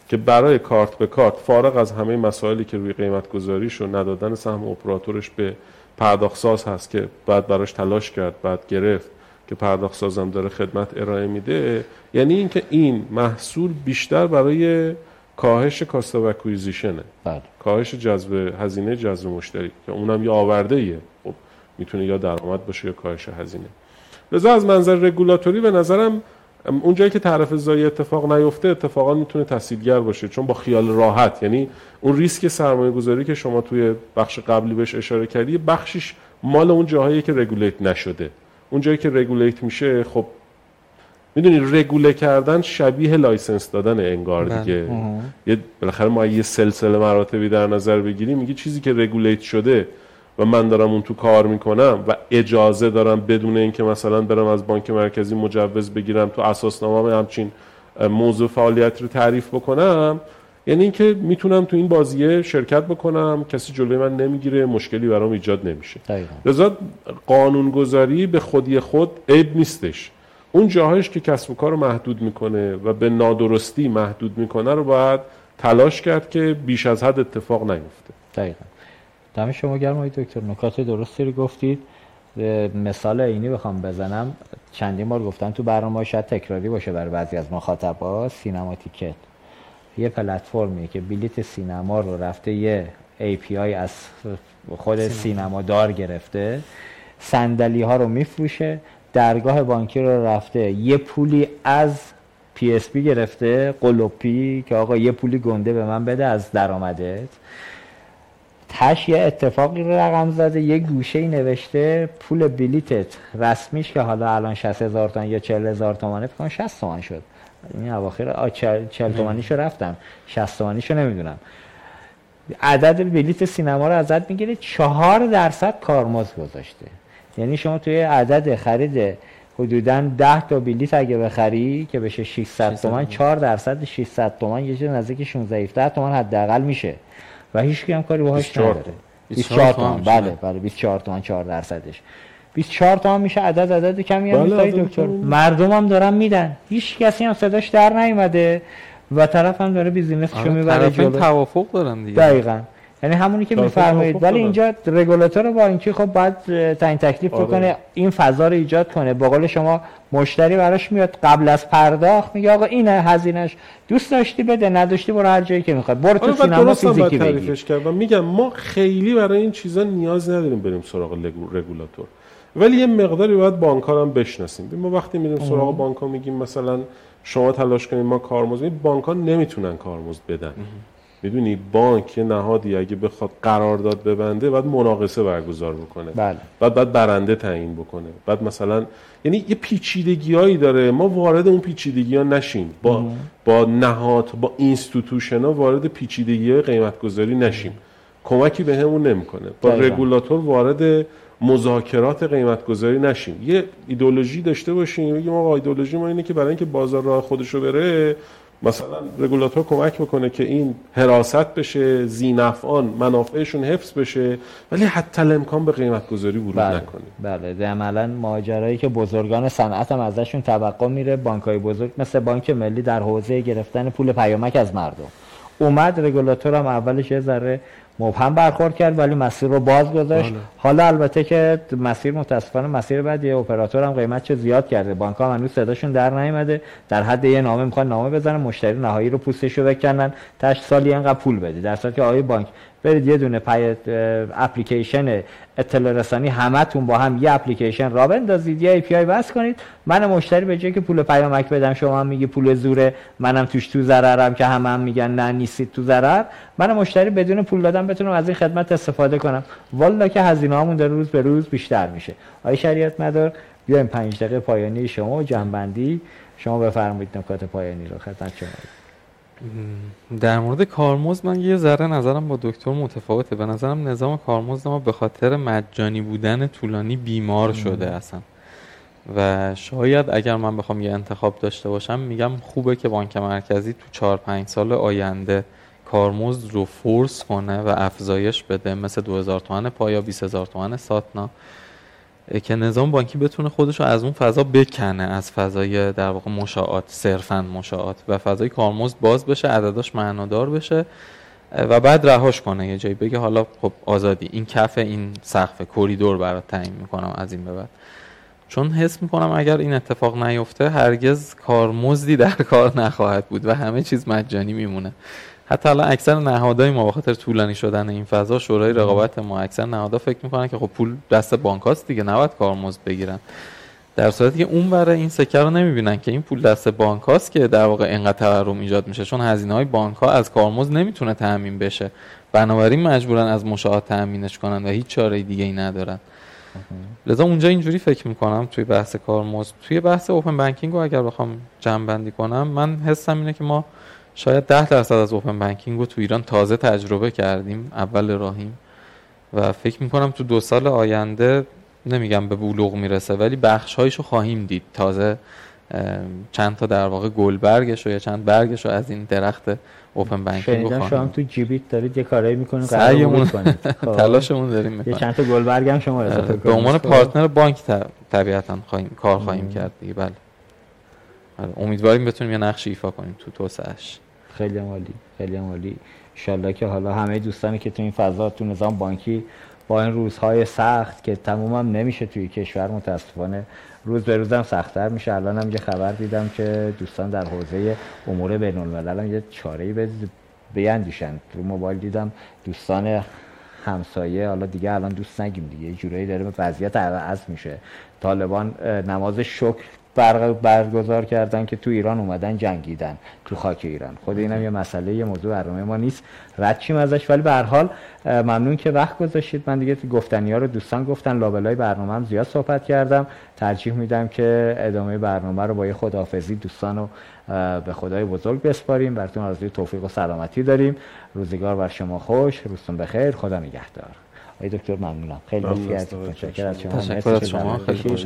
که برای کارت به کارت فارغ از همه مسائلی که روی قیمت گذاریش و ندادن سهم اپراتورش به پرداخت ساز هست که بعد براش تلاش کرد بعد گرفت که پرداخت سازم داره خدمت ارائه میده یعنی اینکه این محصول بیشتر برای کاهش کاست و اکویزیشنه. بله. کاهش جذب هزینه جذب مشتری. که اونم یه آورده ایه خب می‌تونه یا درآمد باشه یا کاهش هزینه. لذا از منظر رگولاتوری به نظرم اونجایی که طرف زایی اتفاق نیفته اتفاقا می‌تونه تسهیلگر باشه. چون با خیال راحت. یعنی اون ریسک سرمایه گذاری که شما توی بخش قبلی بهش اشاره کردی بخشش مال اون جاهایی که regulate نشده. اون جایی که regulate میشه خب می‌دونی رگوله کردن شبیه license دادن انگار بله. دیگه یه بالاخره ما یه سلسله مراتبی در نظر بگیریم میگه چیزی که regulate شده و من دارم اون تو کار می‌کنم و اجازه دارم بدون اینکه مثلا برم از بانک مرکزی مجوز بگیرم تو اساسنامه همچین موضوع فعالیت رو تعریف بکنم یعنی اینکه می‌تونم تو این بازیه شرکت بکنم کسی جلوی من نمی‌گیره مشکلی برام ایجاد نمیشه دقیقاً. لذا قانونگذاری به خودی خود عیب نیستش اون جاهایش که کسب و کار رو محدود می‌کنه و به نادرستی محدود می‌کنه رو باید تلاش کرد که بیش از حد اتفاق نیفته. دقیقا. دم شما گرم دکتر. نکات درستی رو گفتید. مثال اینی بخوام بزنم. چندین بار گفتم تو برنامه شاید تکراری باشه برای بعضی از مخاطبا. سینما تیکت یه پلتفرمی که بلیت سینما رو رفته یه API از خود سینما. دار گرفته. صندلی ها رو میفروشه. درگاه بانکی رو رفته. یه پولی از PSP گرفته قلوپی که آقا یه پولی گنده به من بده از درآمدت. تهش یه اتفاقی رو رقم زده یه گوشه ای نوشته پول بلیتت رسمیش که حالا الان 60 هزار تومن یا 40 هزار تومنه فکر کنم 60 تومن شد. این اواخر آ 40 تومنیشو رفتم. 60 تومنیشو نمی‌دونم. عدد بلیت سینما رو ازت می‌گیره چهار درصد کارمزد گذاشته. یعنی شما توی عدد خرید حدودا 10 تا بلیت اگه بخری که بشه 600 تومن 4 درصد 600 تومن یه چیز نزدیک 16 17 تومن حداقل میشه. و هیچ کی هم کاری باهاش 24 نداره. 24 تومن بله بله 24 تومن 4 درصدش. 24 تومن میشه عدد عدد کمی هم بله، دکتر. مردم هم دارن میدن. هیچ کسی هم صداش در نیومده و طرف هم داره بیزینسشو آره، می‌بره جلو. توافق دارن دیگه. دقیقا. یعنی همونی که طرف میفرمایید. توافق ولی دارن. اینجا رگولاتور بانکی خب باید تعیین تکلیف آره. بکنه این فضا رو ایجاد کنه. با قول شما مشتری براش میاد قبل از پرداخت میگه آقا اینه هزینهش دوست داشتی بده نداشتی برو هر جایی که می‌خواد برو تو آره سینما فیزیکی تعریفش کرد و میگم ما خیلی برای این چیزا نیاز نداریم بریم سراغ رگولاتور ولی یه مقداری باید بانک‌ها هم بشناسیم. ما وقتی میریم سراغ بانک‌ها میگیم مثلا شما تلاش کنید ما کارمزد. بانک‌ها نمی‌تونن کارمزد بدن. می‌دونی بانک یه نهادی اگه بخواد قرارداد ببنده باید مناقصه برگزار بکنه. بله. بعد بعد برنده تعیین بکنه. بعد مثلا یعنی یه پیچیدگیایی داره. ما وارد اون پیچیدگی ها نشیم. با با نهاد با institution ها وارد پیچیدگی های قیمت گذاری نشیم. کمکی به همون نمی‌کنه. با. رگولاتور وارد مذاکرات قیمت گذاری نشیم. یه ایدولوژی داشته باشیم. بگیم آقا ایدولوژی ما اینه که برای اینکه بازار راه خودشو بره مثلا رگولاتور کمک بکنه که این حراست بشه ذینفعان منافعشون حفظ بشه ولی حتی الامکان به قیمت گذاری ورود بله نکنه. بله. عملا ماجرایی که بزرگان صنعت هم ازشون توقع میره بانکای بزرگ مثل بانک ملی در حوزه گرفتن پول پیامک از مردم. اومد رگولاتور هم اولش یه ذره مبهم برخورد کرد ولی مسیر رو باز گذاشت. بله. حالا البته که مسیر متاسفانه مسیر بعد یه اپراتور هم قیمت چه زیاد کرده. بانک ها هنوز صداشون در نیومده. در حد یه نامه می‌خوان نامه بزنن مشتری نهایی رو پوستش رو بکنن. تاش سالی اینقدر پول بده. در صورتی که آقای بانک برید یه دونه پای اپلیکیشن اطلاع رسانی همتون با هم یه اپلیکیشن را بندازید یه API بس کنید. من مشتری به جایی که پول پیامک بدم شما هم میگی پول زوره منم توش تو ضررم که همه هم میگن نه نیستید تو ضرر. من مشتری بدون پول دادن بتونم از این خدمت استفاده کنم. والا که هزینه هامون داره روز به روز بیشتر میشه. آقای شریعت مدار بیایم پنج دقیقه پایانی شما جنبندی. شما بفرمایید نکات پایانی رو. خدمت شما. در مورد کارمزد من یه ذره نظرم با دکتر متفاوته. به نظرم نظام کارمزد ما به خاطر مجانی بودن طولانی بیمار شده اصلا. و شاید اگر من بخوام یه انتخاب داشته باشم میگم خوبه که بانک مرکزی تو چهار پنج سال آینده کارمزد رو فورس کنه و افزایش بده. مثل 2000 تومن پایا 20000 تومن ساتنا. که نظام بانکی بتونه خودش رو از اون فضا بکنه از فضای در واقع مشاعات صرفا مشاعات و فضای کارمزد باز بشه عدداش معنادار بشه و بعد رهاش کنه. یه جایی بگه حالا خب آزادی این کف این سقف کریدور برات تعیین می‌کنم از این به بعد. چون حس می‌کنم اگر این اتفاق نیفته هرگز کارمزدی در کار نخواهد بود و همه چیز مجانی میمونه. حتی الان اکثر نهادهای ما بخاطر طولانی شدن این فضا شورای رقابت ما اکثر نهادها فکر می‌کنن که خب پول دست بانکاست دیگه نباید کارمزد بگیرن. در صورتی که اون برای این سکه رو نمی‌بینن که این پول دست بانک که در واقع اینقدر تورم ایجاد میشه چون هزینه های بانک ها از کارمزد نمی‌تونه تامین بشه. بنابراین مجبورن از مشاهات تامینش کنن و هیچ چاره دیگه ای ندارن لذا اونجا اینجوری فکر می‌کنم توی بحث کارمزد توی بحث اوپن بانکینگ رو اگر بخوام جمع بندی کنم من حسم اینه که ما شاید ده درصد از اوپن بانکینگ رو تو ایران تازه تجربه کردیم اول راهیم. و فکر می‌کنم تو دو سال آینده نمیگم به بلوغ می‌رسه ولی بخش هایشو خواهیم دید. تازه چند تا در واقع گل برگش و یا چند برگش رو از این درخت اوپن بانکینگ شنیدم شما تو جیبیت دارید یه کارایی می‌کنید سعیمون <laughs> خب. تلاشمون داریم می‌کنیم. یه چند تا گل برگ هم شما اضافه به عنوان خب. پارتنر بانک طبیعتا خواهیم کار خواهیم کرد دیگه بله. آره، امیدواریم بتونیم یه نقش ایفا کنیم تو توسعهش. خیلی عالی خیلی عالی. ان که حالا همه دوستانی که تو این فضا تو نظام بانکی با این روزهای سخت که تمومم نمیشه توی کشور متاسفانه روز به روزم سختتر میشه. الان هم یه خبر دیدم که دوستان در حوزه امور بین الملل هم یه چاره‌ای به بیاندیشن تو موبایل دیدم دوستان همسایه حالا دیگه الان دوست نگیم دیگه جورایی داره وضعیت عوض میشه. طالبان نماز شکر برگزار کردن که تو ایران اومدن جنگیدن تو خاک ایران. خود اینم یه مسئله یه موضوع برنامه ما نیست. رد چیم ازش ولی به هر حال ممنون که وقت گذاشتید. من دیگه گفتنی ها رو دوستان گفتن لابلای برنامه هم زیاد صحبت کردم. ترجیح میدم که ادامه برنامه رو با یه خداحافظی دوستان رو به خدای بزرگ بسپاریم. براتون آرزوی توفیق و سلامتی داریم. روزگار بر شما خوش. روزتون بخیر. خدا نگهدار. آقای دکتر ممنونم خیلی تشکر از شما تشکر از شما خیلی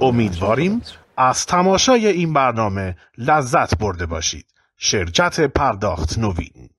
امیدواریم از تماشای این برنامه لذت برده باشید شرکت پرداخت نوین